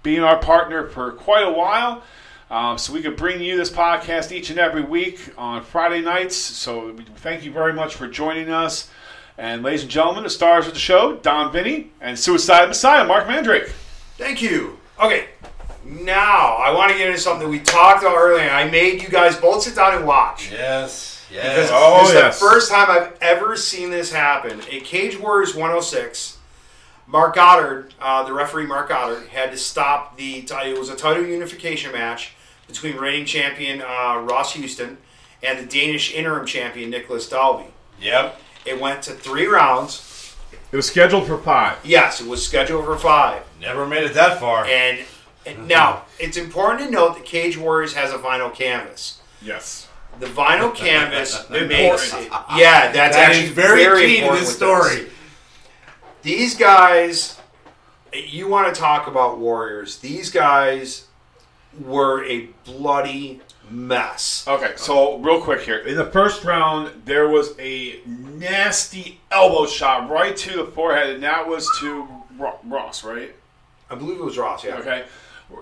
being our partner for quite a while. Um, so we could bring you this podcast each and every week on Friday nights. So thank you very much for joining us. And ladies and gentlemen, the stars of the show, Don Vinnie and Suicide Messiah, Marc Mandrake. Thank you. Okay, now I want to get into something that we talked about earlier. I made you guys both sit down and watch. Yes. Because Yes. Oh, this is yes. the first time I've ever seen this happen. At Cage Warriors 106, Marc Goddard, uh, the referee Marc Goddard, had to stop the. ti- It was a title unification match between reigning champion uh, Ross Houston and the Danish interim champion Nicolas Dalby. Yep. It went to three rounds. It was scheduled for five. Yes, it was scheduled for five. Never made it that far. And, and now it's important to note that Cage Warriors has a vinyl canvas. Yes. The vinyl canvas makes it. Yeah, that's That actually is very, key to this with story. These guys, you want to talk about warriors? These guys were a bloody mess. Okay, so real quick here. In the first round, there was a nasty elbow shot right to the forehead, and that was to Ro- Ross, right? I believe it was Ross. Yeah. Okay.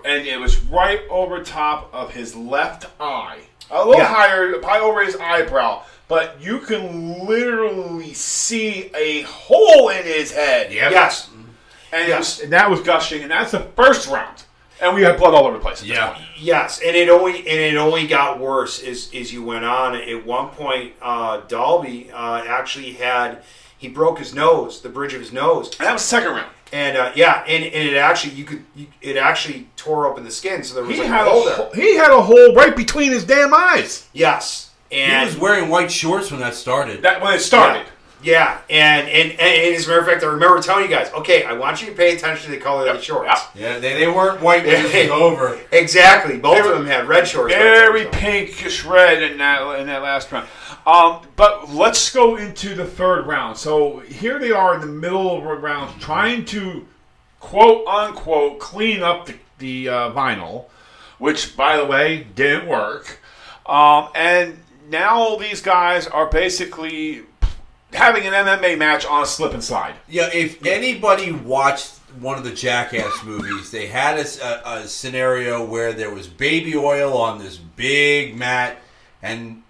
And it was right over top of his left eye. A little Yeah. higher, probably over his eyebrow. But you can literally see a hole in his head. Yep. Yes. Mm-hmm. And, Yes. was, and that was gushing, and that's the first round. And we had blood all over the place. at Yeah. point. Yes, and it only and it only got worse as as you went on. At one point, uh, Dalby uh, actually had he broke his nose, the bridge of his nose, And that was second round. and uh, yeah, and, and it actually you could you, it actually tore open the skin, so there was He like had, a a hole there. hole, he had a hole right between his damn eyes. Yes, and He was wearing white shorts when that started. That when it started. Yeah, and, and and as a matter of fact, I remember telling you guys, okay, I want you to pay attention to the color of the shorts. yeah. Yeah, they, they weren't white when this was over. Exactly, both They of them had red shorts. Very time, pinkish red in that in that last round. Um, but let's go into the third round. So here they are in the middle of the round, trying to quote unquote clean up the, the uh, vinyl, which by the way didn't work. Um, and now these guys are basically having an MMA match on a slip and slide. Yeah, if anybody watched one of the Jackass movies. They had a scenario where there was baby oil on this big mat, and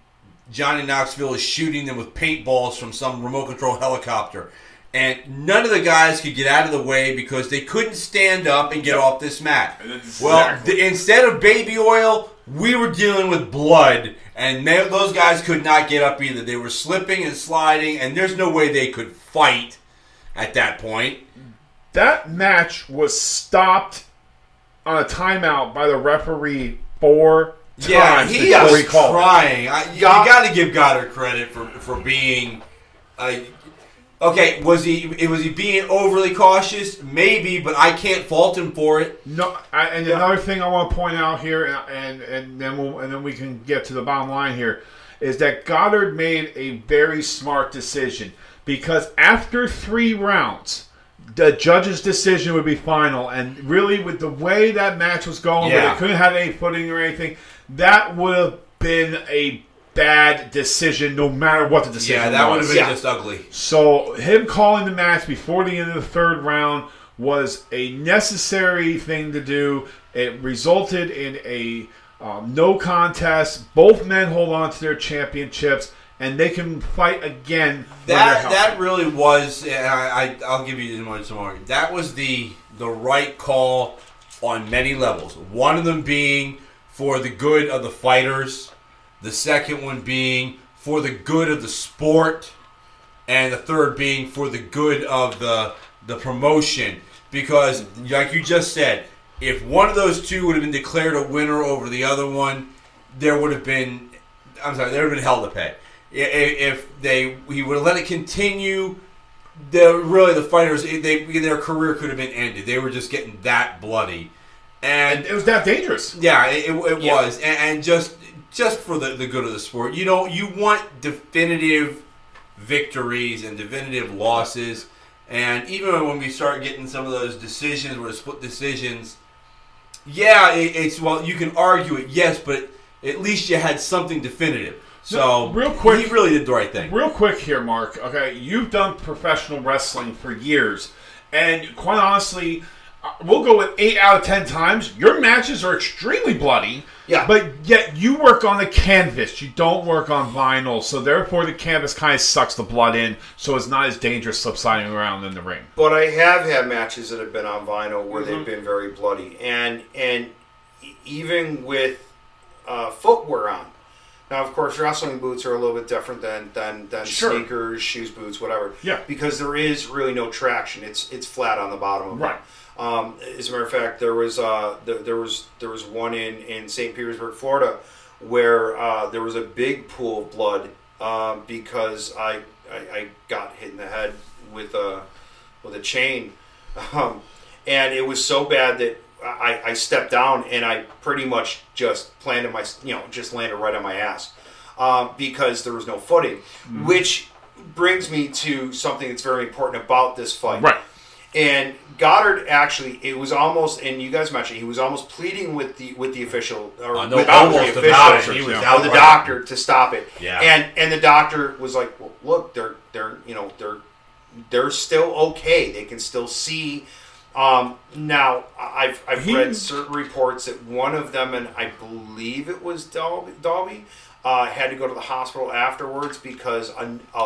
Johnny Knoxville is shooting them with paintballs from some remote control helicopter. And none of the guys could get out of the way because they couldn't stand up and get off this mat. Well, Exactly. instead of baby oil, we were dealing with blood, and they, those guys could not get up either. They were slipping and sliding, and there's no way they could fight at that point. That match was stopped on a timeout by the referee four Yeah, times he was he it. trying. I, you God- got to give Goddard credit for for being. Uh, okay, was he was he being overly cautious? Maybe, but I can't fault him for it. No, I, and another thing I want to point out here, and and, and then we'll, and then we can get to the bottom line here, is that Goddard made a very smart decision because after three rounds, the judge's decision would be final, and really with the way that match was going, where they couldn't have any footing or anything, that would have been a bad decision, no matter what the decision Yeah, that would have been Yeah. just ugly. So him calling the match before the end of the third round was a necessary thing to do. It resulted in a um, no contest. Both men hold on to their championships, and they can fight again. That that really was, I, I I'll give you. Some more. That was the the right call on many levels. One of them being for the good of the fighters, the second one being for the good of the sport, and the third being for the good of the the promotion. Because, like you just said, if one of those two would have been declared a winner over the other one, there would have been I'm sorry, there would have been hell to pay. I- i- If they he would have let it continue, the really the fighters they their career could have been ended. They were just getting that bloody, and it was that dangerous. yeah, it, it, it Yeah. was, and, and just just for the, the good of the sport, you know, you want definitive victories and definitive losses, and even when we start getting some of those decisions where split decisions, yeah, it, it's well, you can argue it, yes, but at least you had something definitive. So No, real quick- he really did the right thing. Real quick here, Marc. Okay, you've done professional wrestling for years, and quite honestly, uh, we'll go with eight out of ten times. Your matches are extremely bloody. Yeah. But yet you work on the canvas. You don't work on vinyl, so therefore the canvas kind of sucks the blood in, so it's not as dangerous subsiding around in the ring. But I have had matches that have been on vinyl where they've been very bloody, and and even with uh, footwear on. Now, of course, wrestling boots are a little bit different than than, than Sure. sneakers, shoes, boots, whatever. Yeah. Because there is really no traction. It's it's flat on the bottom of Right. it. Um, as a matter of fact, there was uh, there, there was there was one in, in St. Petersburg, Florida, where uh, there was a big pool of blood um, because I, I I got hit in the head with a with a chain, um, and it was so bad that I, I stepped down and I pretty much just planted my you know just landed right on my ass um, because there was no footing, Mm-hmm. which brings me to something that's very important about this fight. Right. And Goddard actually, it was almost, and you guys mentioned he was almost pleading with the with the official or Uh, no, with almost the about official, it. He was or the outright- doctor to stop it. Yeah. And and the doctor was like, well, look, they're they're you know they're they're still okay. They can still see. Um, now I've I've He- read certain reports that one of them, and I believe it was Dolby, Dalby uh, had to go to the hospital afterwards because a, a, a,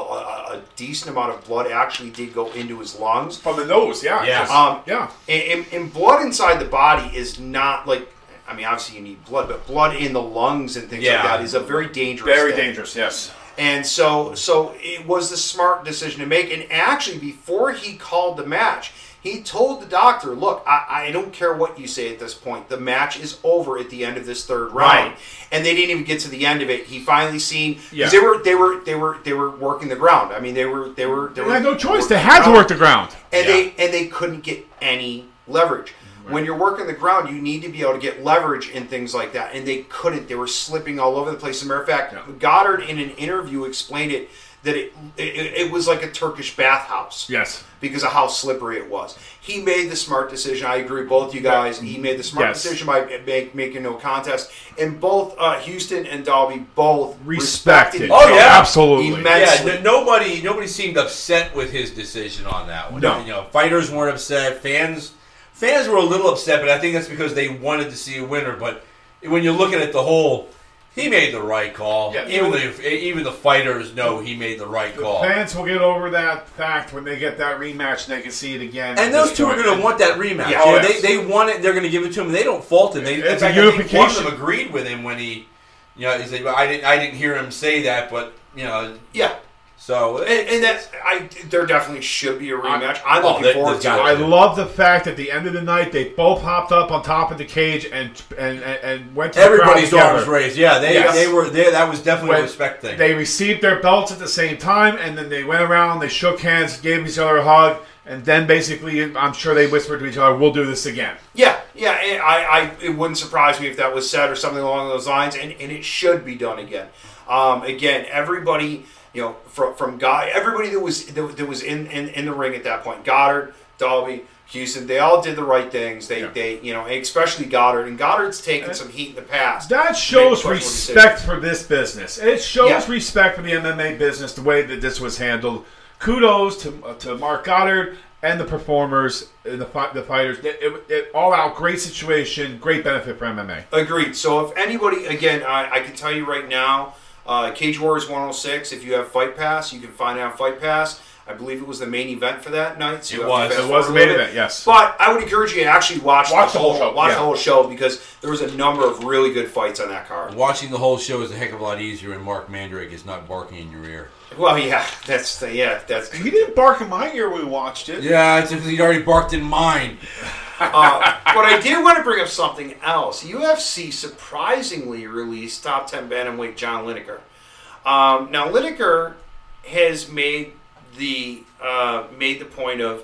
a decent amount of blood actually did go into his lungs. From the nose, yeah. Yeah. Um, yeah. And, and, and blood inside the body is not like. I mean, obviously you need blood, but blood in the lungs and things Yeah. like that is a very dangerous. Very thing. dangerous, yes. And so, so it was the smart decision to make. And actually, before he called the match, he told the doctor, "Look, I, I don't care what you say at this point. The match is over at the end of this third round." Right. And they didn't even get to the end of it. He finally seen Yeah. because they were they were they were they were working the ground. I mean, they were they were they They were had no choice. They had to work the ground. and Yeah. they and they couldn't get any leverage. When you're working the ground, you need to be able to get leverage in things like that, and they couldn't. They were slipping all over the place. As a matter of fact, Yeah. Goddard in an interview explained it that it, it it was like a Turkish bathhouse Yes. because of how slippery it was. He made the smart decision. I agree, with both you guys. He made the smart Yes. decision by make, making no contest, and both uh, Houston and Dalby both Respected. respected. Oh, other yeah. Absolutely. immensely. Yeah, nobody nobody seemed upset with his decision on that one. No. You know, fighters weren't upset. Fans fans were a little upset, but I think that's because they wanted to see a winner. But when you're looking at the whole, he made the right call. Yeah. even the even the fighters know he made the right call. The fans will get over that fact when they get that rematch and they can see it again. And those two are going to want that rematch. Yeah, oh, yes. they, they want it. They're going to give it to him. They don't fault him. They, It's in a fact, I one of them agreed with him when he, you know, he said, "I didn't, I didn't hear him say that, but you know." yeah, So and, and that I there definitely should be a rematch. I'm Oh, looking there- forward to gotta it. I love the fact at the end of the night they both hopped up on top of the cage and and and, and went to the everybody's crowd together. arms raised. Yeah, they Yes. they were there. That was definitely When a respect thing. They received their belts at the same time, and then they went around, they shook hands, gave each other a hug, and then basically, I'm sure they whispered to each other, "We'll do this again." Yeah, yeah. and I, I, it wouldn't surprise me if that was said or something along those lines, and, and it should be done again. Um, again, everybody, you know, from from God, everybody that was that, that was in, in in the ring at that point, Goddard, Dolby, Houston, they all did the right things. They Yeah. they you know, especially Goddard, and Goddard's taken some heat in the past. That shows respect for this business. It shows Yeah. respect for the MMA business, the way that this was handled. Kudos to uh, to Marc Goddard and the performers, and the fi- the fighters. It, it, it- all out great situation, great benefit for MMA. Agreed. So if anybody, again, I, I can tell you right now, uh, Cage Warriors 106. If you have Fight Pass, you can find on Fight Pass. I believe it was the main event for that night. So It you have to was. It was the main event, yes. But I would encourage you to actually watch, Watch the, the whole whole, show, Watch yeah. the whole show because there was a number of really good fights on that card. Watching the whole show is a heck of a lot easier, and Marc Mandrake is not barking in your ear. Well, yeah, that's the, yeah, that's. He didn't bark in my ear when we watched it. Yeah, it's because he'd already barked in mine. Uh, but I did want to bring up something else. UFC surprisingly released top 10 bantamweight John Lineker. Um, now Lineker has made the uh, made the point of,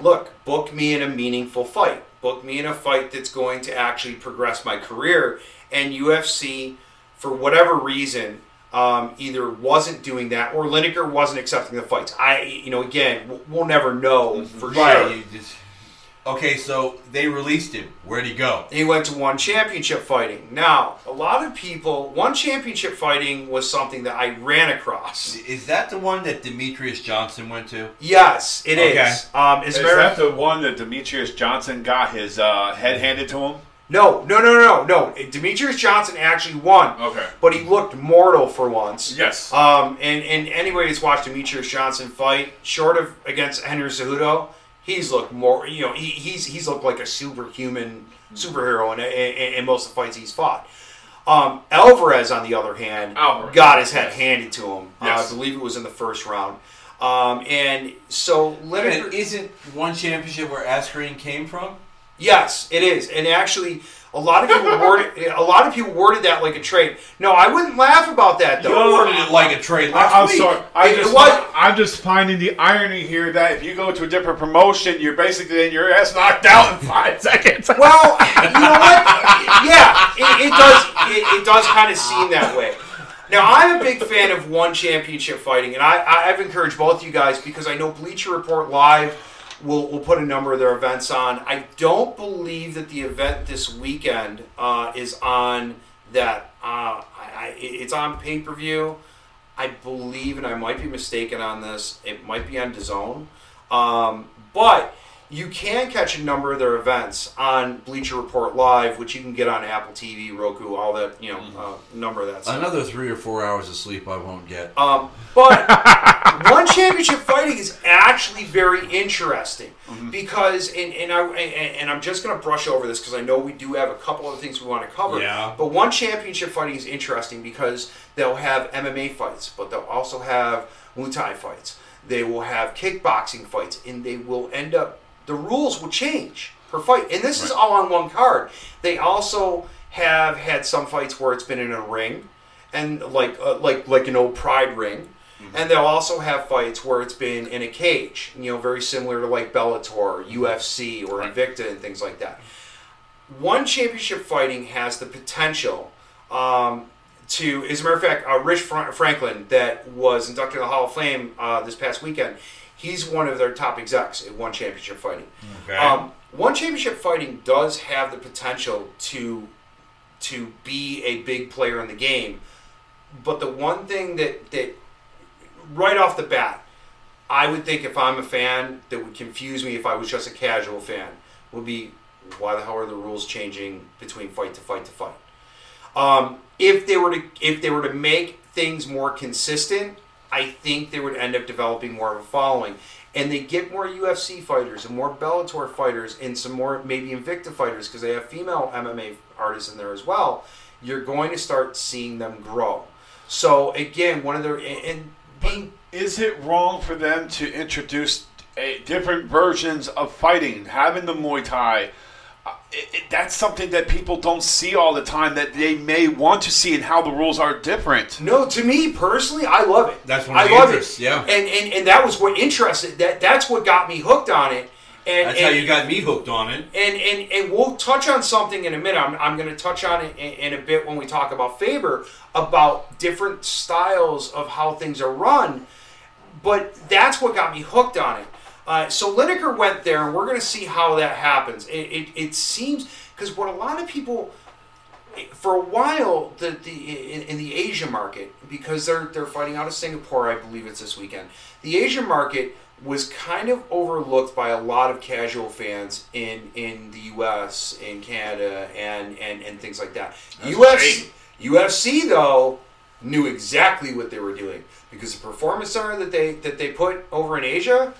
look, book me in a meaningful fight. Book me in a fight that's going to actually progress my career. And UFC, for whatever reason, um, either wasn't doing that or Lineker wasn't accepting the fights. I, you know, again, we'll- we'll never know for sure. You just- okay, so they released him. Where'd he go? He went to one championship fighting. Now, a lot of people, one championship fighting was something that I ran across. Is that the one that Demetrious Johnson went to? Yes, it is. Okay. Um, as Is a matter that the one that Demetrious Johnson got his uh, head handed to him? no, no, no, no, no. Demetrious Johnson actually won. Okay. But he looked mortal for once. Yes. Um, and, and anybody that's watched Demetrious Johnson fight, short of against Henry Cejudo, he's looked more, you know, he, he's he's looked like a superhuman superhero in, in, in most of the fights he's fought. Um, Alvarez, on the other hand, Alvarez. got his head handed to him. Uh, I believe it was in the first round. Um, and so And Lineker, isn't one championship where Askren came from? Yes, it is, and actually, a lot of people worded a lot of people worded that like a trade. No, I wouldn't laugh about that though. You worded it like a trade last I, am week. sorry. I It- it just, was- I'm just finding the irony here that if you go to a different promotion, you're basically getting your ass knocked out in five seconds. Well, you know what? Yeah, it, it does. It, it does kind of seem that way. Now, I'm a big fan of one championship fighting, and I, I, I've encouraged both of you guys because I know Bleacher Report Live will, we'll put a number of their events on. I don't believe that the event this weekend uh, is on that. Uh, I, I, it's on pay per view. I believe, and I might be mistaken on this, it might be on DAZN. Um, but you can catch a number of their events on Bleacher Report Live, which you can get on Apple TV, Roku, all that, you know, uh, number of that stuff. Another three or four hours of sleep I won't get. Um, but one championship fighting is actually very interesting because, and, and I and, and I'm just going to brush over this because I know we do have a couple of other things we want to cover. Yeah. But one championship fighting is interesting because they'll have MMA fights, but they'll also have Muay Thai fights. They will have kickboxing fights, and they will end up. The rules will change per fight, and this is all on one card. They also have had some fights where it's been in a ring and like uh, like like an old Pride ring, and they'll also have fights where it's been in a cage. You know, very similar to like Bellator, or UFC, or Invicta, and things like that. One championship fighting has the potential um, to, as a matter of fact, uh, Rich Fra- Franklin, that was inducted in the Hall of Fame uh, this past weekend, he's one of their top execs at One Championship Fighting. Okay. Um, One Championship Fighting does have the potential to to be a big player in the game, but the one thing that that right off the bat, I would think if I'm a fan that would confuse me if I was just a casual fan would be why the hell are the rules changing between fight to fight to fight? Um, if they were to if they were to make things more consistent, I think they would end up developing more of a following, and they get more UFC fighters and more Bellator fighters and some more maybe Invicta fighters because they have female MMA artists in there as well. You're going to start seeing them grow. So again, one of their and being Is it wrong for them to introduce a, different versions of fighting, having the Muay Thai? It, it, that's something that people don't see all the time that they may want to see and how the rules are different. No, to me personally, I love it. That's one of I the love interests, it. yeah. And, and and that was what interested that that's what got me hooked on it. And That's and, how you got me hooked on it. and and and we'll touch on something in a minute. I'm, I'm going to touch on it in, in a bit when we talk about Faber about different styles of how things are run. But that's what got me hooked on it. Uh, so Lineker went there, and we're going to see how that happens. It, it, it seems because what a lot of people for a while the, the in, in the Asia market because they're they're fighting out of Singapore, I believe it's this weekend. The Asia market was kind of overlooked by a lot of casual fans in in the U.S., in Canada, and and and things like that. UFC UFC though knew exactly what they were doing because the performance center that they that they put over in Asia,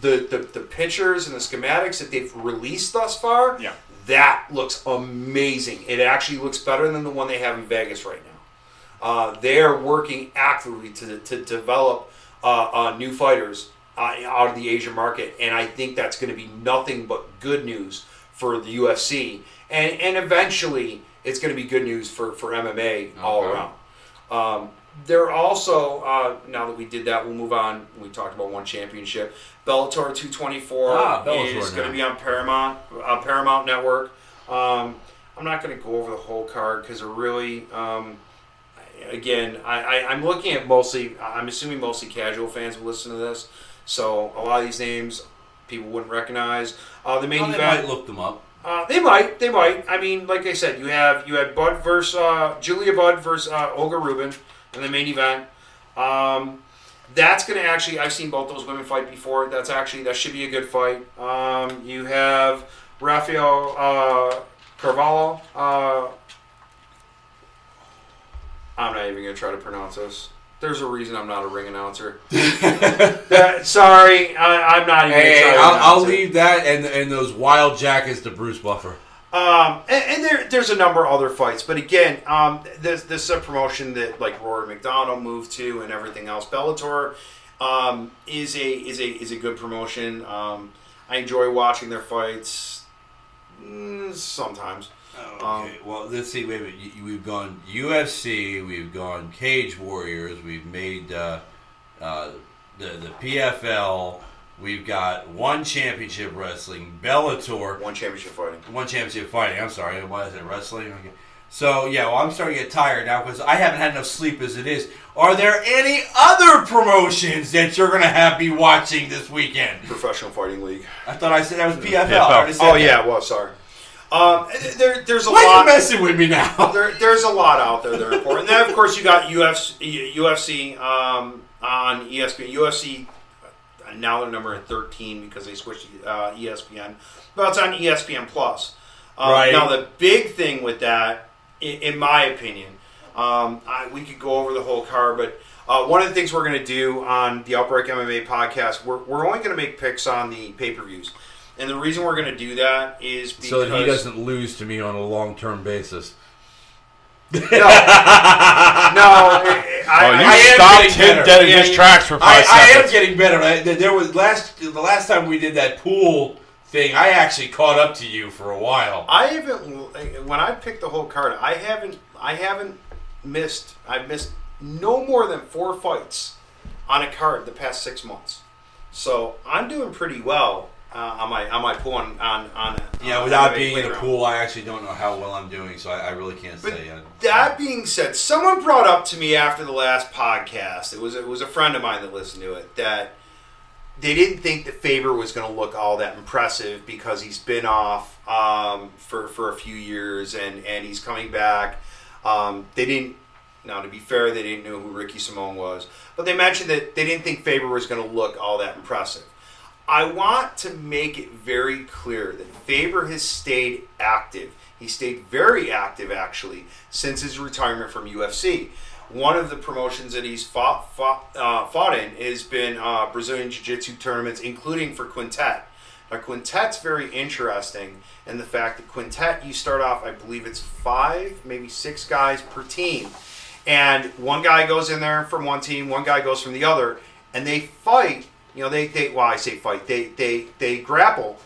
the the, the pictures and the schematics that they've released thus far, Yeah. that looks amazing. It actually looks better than the one they have in Vegas right now. Uh, they're working actively to, to develop uh, uh, new fighters uh, out of the Asian market, and I think that's going to be nothing but good news for the UFC, and and eventually it's going to be good news for for MMA all around. Um, they're also uh, now that we did that, we'll move on. We talked about one championship. Bellator 224 Ah, Bellator is going to be on Paramount uh, Paramount Network. Um, I'm not going to go over the whole card because it really, um, again, I, I, I'm looking at mostly. I'm assuming mostly casual fans will listen to this, so a lot of these names people wouldn't recognize. Uh, the main they event. might look them up. Uh, they might, they might. I mean, like I said, you have you had Budd versus uh, Julia Budd versus uh, Olga Rubin in the main event. Um, that's going to actually. I've seen both those women fight before. That's actually that should be a good fight. Um, you have Rafael uh, Carvalho. Uh, I'm not even going to try to pronounce this. There's a reason I'm not a ring announcer. That- sorry, I, I'm not even. Hey, gonna try to I'll, I'll leave that and and those wild jackets to Bruce Buffer. Um, and, and there, there's a number of other fights, but again, um, this this is a promotion that like Rory MacDonald moved to and everything else. Bellator um, is a is a is a good promotion. Um, I enjoy watching their fights mm, sometimes. Okay, well, let's see. Wait a minute. We've gone UFC. We've gone Cage Warriors. We've made uh, uh, the the PFL. We've got one championship wrestling, Bellator, One championship fighting. one championship fighting. I'm sorry, what is it? Wrestling. Okay. So yeah, well, I'm starting to get tired now because I haven't had enough sleep as it is. Are there any other promotions that you're gonna have be watching this weekend? Professional Fighting League. I thought I said that was PFL. PFL. Oh that. yeah, well sorry. Um, there, there's a Why are lot. you messing with me now? there, there's a lot out there that are important. And then, of course, you got UFC, UFC um, on ESPN. UFC now they're number 13 because they switched to uh, ESPN, but it's on ESPN Plus. Um, Right. Now the big thing with that, in, in my opinion, um, I, we could go over the whole card, but. Uh, one of the things we're going to do on the Outbreak MMA podcast, we're, we're only going to make picks on the pay per views. And the reason we're going to do that is because. so that he doesn't lose to me on a long term basis. No, no. I, Oh, I- you I stopped getting him better. dead in Yeah, his tracks for I, five I am getting better. I, there there was last the last time we did that pool thing. I actually caught up to you for a while. I haven't when I picked the whole card. I haven't I haven't missed. I've missed no more than four fights on a card the past six months. So I'm doing pretty well uh, on my on my pool on on, on Yeah, on without being in a pool, I actually don't know how well I'm doing, so I, I really can't But say. Uh, that being said, someone brought up to me after the last podcast. It was it was a friend of mine that listened to it that they didn't think that Faber was going to look all that impressive because he's been off um, for for a few years and and he's coming back. Um, they didn't. Now, to be fair, they didn't know who Ricky Simón was, but they mentioned that they didn't think Faber was going to look all that impressive. I want to make it very clear that Faber has stayed active. He stayed very active, actually, since his retirement from UFC. One of the promotions that he's fought fought, uh, fought in has been uh, Brazilian Jiu Jitsu tournaments, including for Quintet. Now, Quintet's very interesting in the fact that Quintet, you start off, I believe it's five, maybe six guys per team. And one guy goes in there from one team, one guy goes from the other, and they fight. You know, they, they well, I say fight, they, they, they grapple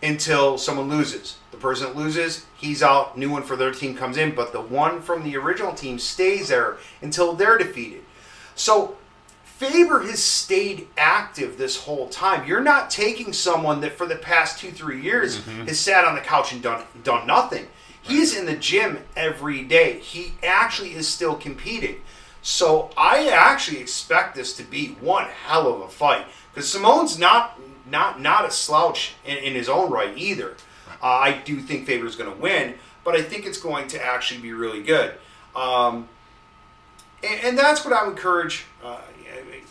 until someone loses. The person that loses, he's out, new one for their team comes in, but the one from the original team stays there until they're defeated. So Faber has stayed active this whole time. You're not taking someone that for the past two, three years mm-hmm. has sat on the couch and done done nothing. He's in the gym every day. He actually is still competing. So I actually expect this to be one hell of a fight because Simón's not not not a slouch in, in his own right either. Uh, I do think Faber's going to win, but I think it's going to actually be really good. Um, and, and that's what I would encourage. Uh,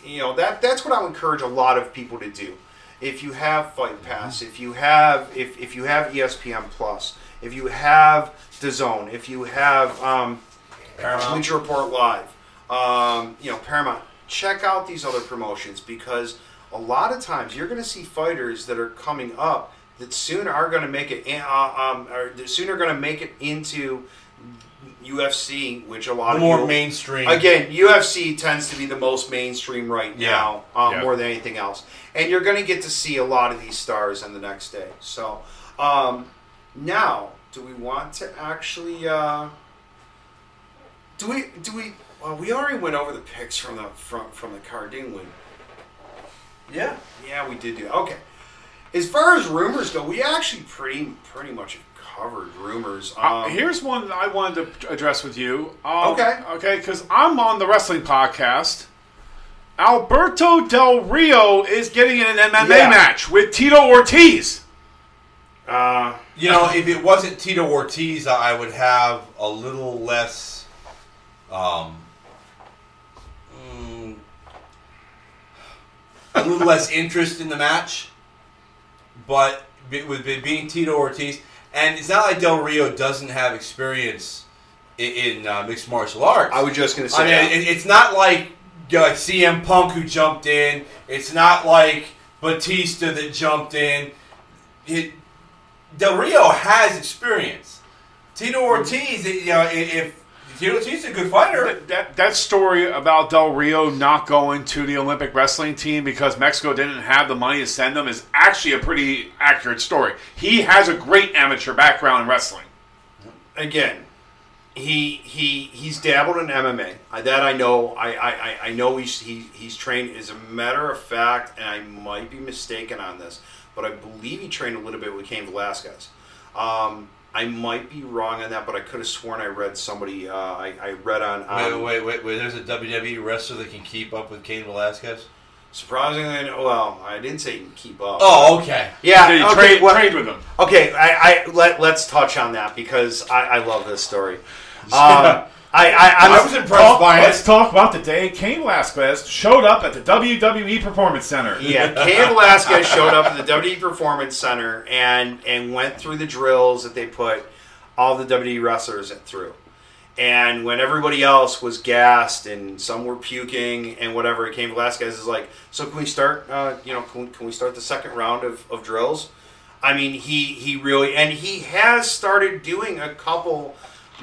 you know that that's what I would encourage a lot of people to do. If you have Fight Pass, if you have if, if you have ESPN Plus, if you have DAZN, if you have um, Bleacher Report Live, um, you know Paramount, check out these other promotions because a lot of times you're going to see fighters that are coming up that soon are going to make it in, uh, um, or that soon are going to make it into UFC, which a lot the of more people- mainstream. Again, UFC tends to be the most mainstream right Yeah. now, um, Yeah. more than anything else. And you're going to get to see a lot of these stars on the next day. So, um, now, do we want to actually? Uh, do we? Do we? Well, we already went over the picks from the from from the card, didn't we? Yeah. Yeah, we did do. Okay. As far as rumors go, we actually pretty pretty much covered rumors. Um, Uh, here's one that I wanted to address with you. Um, Okay. Okay, because I'm on the wrestling podcast. Alberto Del Rio is getting in an MMA Yeah. match with Tito Ortiz. uh, You know, if it wasn't Tito Ortiz, I would have a little less. Um, a little less interest in the match, but with being Tito Ortiz, and it's not like Del Rio doesn't have experience in, in uh, mixed martial arts. I was just going to say. I mean, it, it's not like you know, like CM Punk who jumped in. It's not like Batista that jumped in. It, Del Rio has experience. Tito Ortiz, you know, if Tito Ortiz is a good fighter, That, that, that story about Del Rio not going to the Olympic wrestling team because Mexico didn't have the money to send them is actually a pretty accurate story. He has a great amateur background in wrestling. again, he he he's dabbled in MMA. That I know. I, I, I- I know he's he, he's trained. As a matter of fact, and I might be mistaken on this, but I believe he trained a little bit with Cain Velasquez. Um, I might be wrong on that, but I could have sworn I read somebody. Uh, I, I read on. wait, wait, wait, wait, there's a WWE wrestler that can keep up with Cain Velasquez. Surprisingly, well, I didn't say he can keep up. Oh, okay. yeah. He okay, trained, well- trained with him. Okay, I, I let let's touch on that because I, I love this story. Um, I, I, I was impressed by it. Let's talk about the day Cain Velasquez showed up at the WWE Performance Center. Yeah, Cain Velasquez showed up at the WWE Performance Center and and went through the drills that they put all the WWE wrestlers through. And when everybody else was gassed and some were puking and whatever, Cain Velasquez is like, "So can we start? Uh, you know, can, can we start the second round of, of drills?" I mean, he he really and he has started doing a couple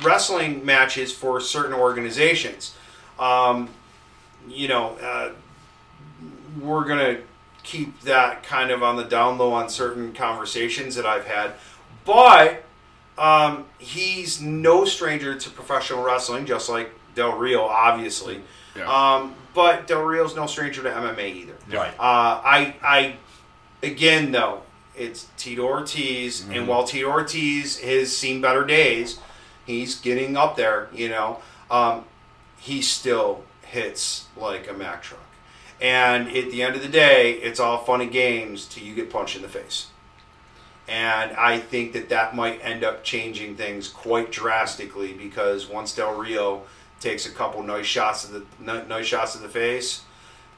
wrestling matches for certain organizations. Um, you know, uh, we're gonna keep that kind of on the down low on certain conversations that I've had, but um, he's no stranger to professional wrestling, just like Del Rio, obviously. Yeah. Um, but Del Rio's no stranger to MMA either. Right. Uh, I, I, again though, it's Tito Ortiz, and while Tito Ortiz has seen better days, he's getting up there. You know, um, he still hits like a Mack truck. And at the end of the day, it's all fun and games till you get punched in the face. And I think that that might end up changing things quite drastically because once Del Rio takes a couple nice shots of the nice shots of the face,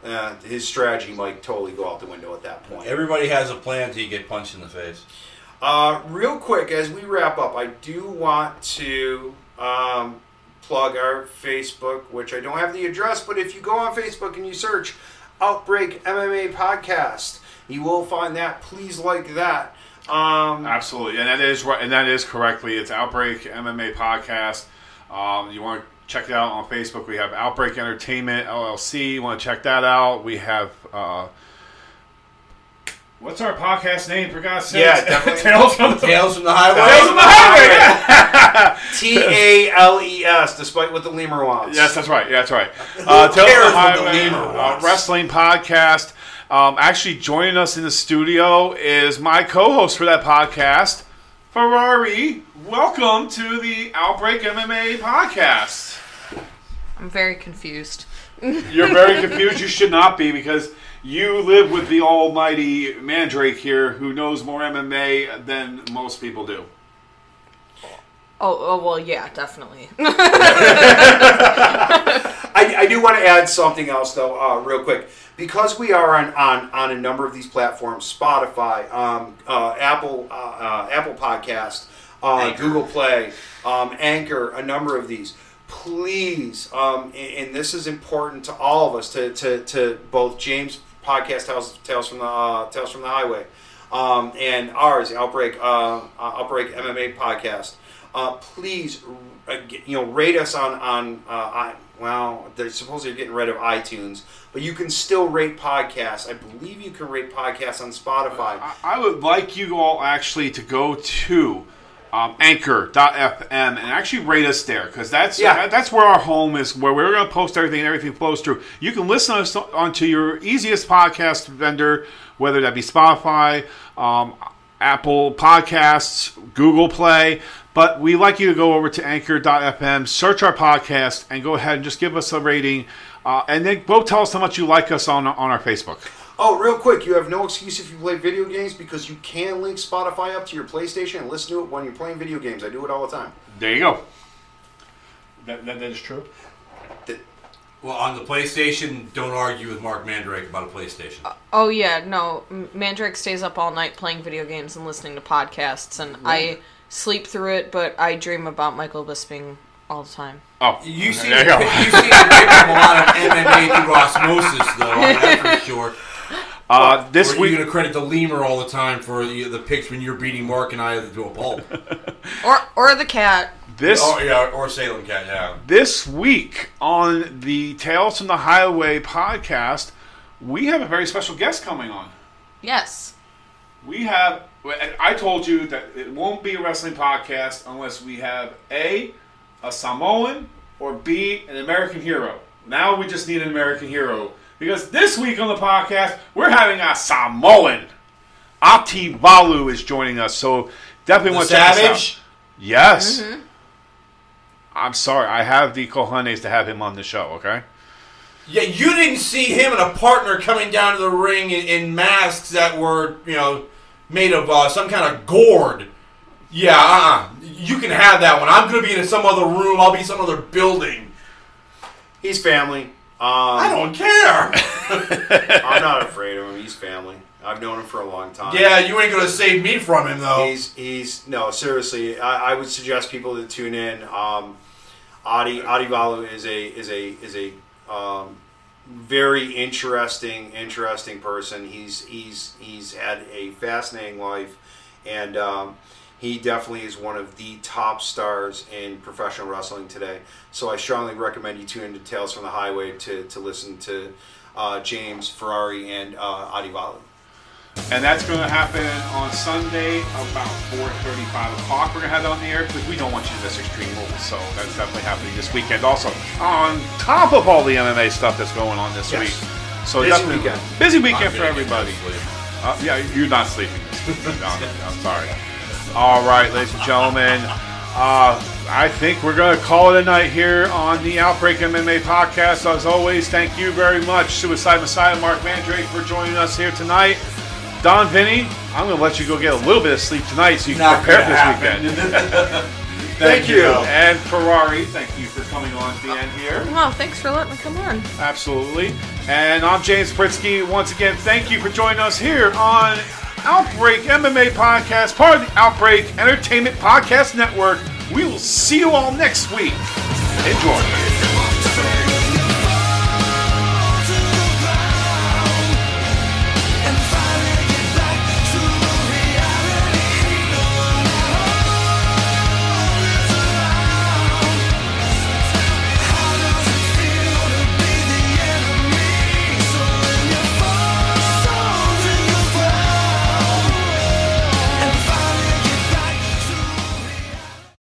uh, his strategy might totally go out the window at that point. Everybody has a plan till you get punched in the face. Uh, real quick, as we wrap up, I do want to um, plug our Facebook, which I don't have the address, but if you go on Facebook and you search Outbreak MMA Podcast, you will find that. Please like that. Um, Absolutely, and that is and that is correctly. It's Outbreak MMA podcast. Um, you want to check it out on Facebook. We have Outbreak Entertainment LLC. You want to check that out? We have. Uh, What's our podcast name? For God's sake, Yeah, definitely. Tales from the Tales from the highway. Tales from the highway. T A L E S, despite what the lemur wants. Yes, that's right. Yeah, that's right. Uh, Tales cares from the what the Highway, lemur uh, wants? wrestling podcast. Um, actually, joining us in the studio is my co-host for that podcast, Ferrari. Welcome to the Outbreak MMA podcast. I'm very confused. You're very confused. You should not be because you live with the almighty Mandrake here, who knows more MMA than most people do. Oh, oh well, yeah, definitely. I, I do want to add something else though, uh, real quick, because we are on, on, on a number of these platforms: Spotify, um, uh, Apple, uh, uh, Apple Podcast, uh, Google Play, um, Anchor, a number of these. Please, um, and, and this is important to all of us, to, to, to both James podcast Tales, Tales from the uh, Tales from the Highway, um, and ours, Outbreak uh, uh, Outbreak MMA podcast. Uh, please, uh, you know, rate us on on. Uh, I, well, they're supposedly getting rid of iTunes, but you can still rate podcasts. I believe you can rate podcasts on Spotify. I, I would like you all actually to go to um, Anchor.fm and actually rate us there because that's Yeah. that- that's where our home is, where we're going to post everything and everything flows through. You can listen to us onto your easiest podcast vendor, whether that be Spotify, um, Apple Podcasts, Google Play. But we like you to go over to Anchor.fm, search our podcast, and go ahead and just give us a rating. Uh, and then go tell us how much you like us on on our Facebook. Oh, real quick, you have no excuse if you play video games because you can link Spotify up to your PlayStation and listen to it when you're playing video games. I do it all the time. There you go. That, that, that is true. Well, on the PlayStation, don't argue with Marc Mandrake about a PlayStation. Uh, oh yeah, no, Mandrake stays up all night playing video games and listening to podcasts, and I sleep through it, but I dream about Michael Bisping all the time. Oh, You see, there you go. you see him pick up a lot of MMA through osmosis, though. That's for sure. Uh, this Or week, you gonna credit the lemur all the time for the, the picks when you're beating Marc and I to a pulp. Or or the cat. this oh yeah, or Salem Cat, yeah. this week on the Tales from the Highway podcast, we have a very special guest coming on. Yes. We have. I told you that it won't be a wrestling podcast unless we have a a Samoan or b an American hero. Now we just need an American hero because this week on the podcast we're having a Samoan. Ati Valu is joining us, so definitely want to check this out. Savage. Yes. I'm sorry. I have the cojones to have him on the show. Okay. Yeah, you didn't see him and a partner coming down to the ring in, in masks that were, you know, made of uh, some kind of gourd. Yeah, uh-uh. You can have that one. I'm going to be in some other room. I'll be in some other building. He's family. Um, I don't care. I'm not afraid of him. He's family. I've known him for a long time. yeah, you ain't going to save me from him, though. He's he's no seriously. I, I would suggest people to tune in. Um, Adi Adivalu is a is a is a um, very interesting interesting person. He's he's he's had a fascinating life, and um, he definitely is one of the top stars in professional wrestling today. So I strongly recommend you tune into Tales from the Highway to to listen to uh, James Ferrari and uh, Adivalu. And that's going to happen on Sunday about 4.35 o'clock. We're going to have it on the air because we don't want you to miss Extreme Rules. So that's definitely happening this weekend. Also, on top of all the MMA stuff that's going on this Yes. week. So Busy definitely weekend. busy weekend for everybody. Uh, yeah, you're not sleeping this No, I'm sorry. All right, ladies and gentlemen. Uh, I think we're going to call it a night here on the Outbreak MMA podcast. As always, thank you very much, Suicide Messiah Marc Mandrake, for joining us here tonight. Don Vinnie, I'm going to let you go get a little bit of sleep tonight so you can Not prepare gonna this weekend. happen. Thank you. And Ferrari, thank you for coming on at the end here. Well, thanks for letting me come on. Absolutely. And I'm James Pritzky. Once again, thank you for joining us here on Outbreak MMA Podcast, part of the Outbreak Entertainment Podcast Network. We will see you all next week. Enjoy.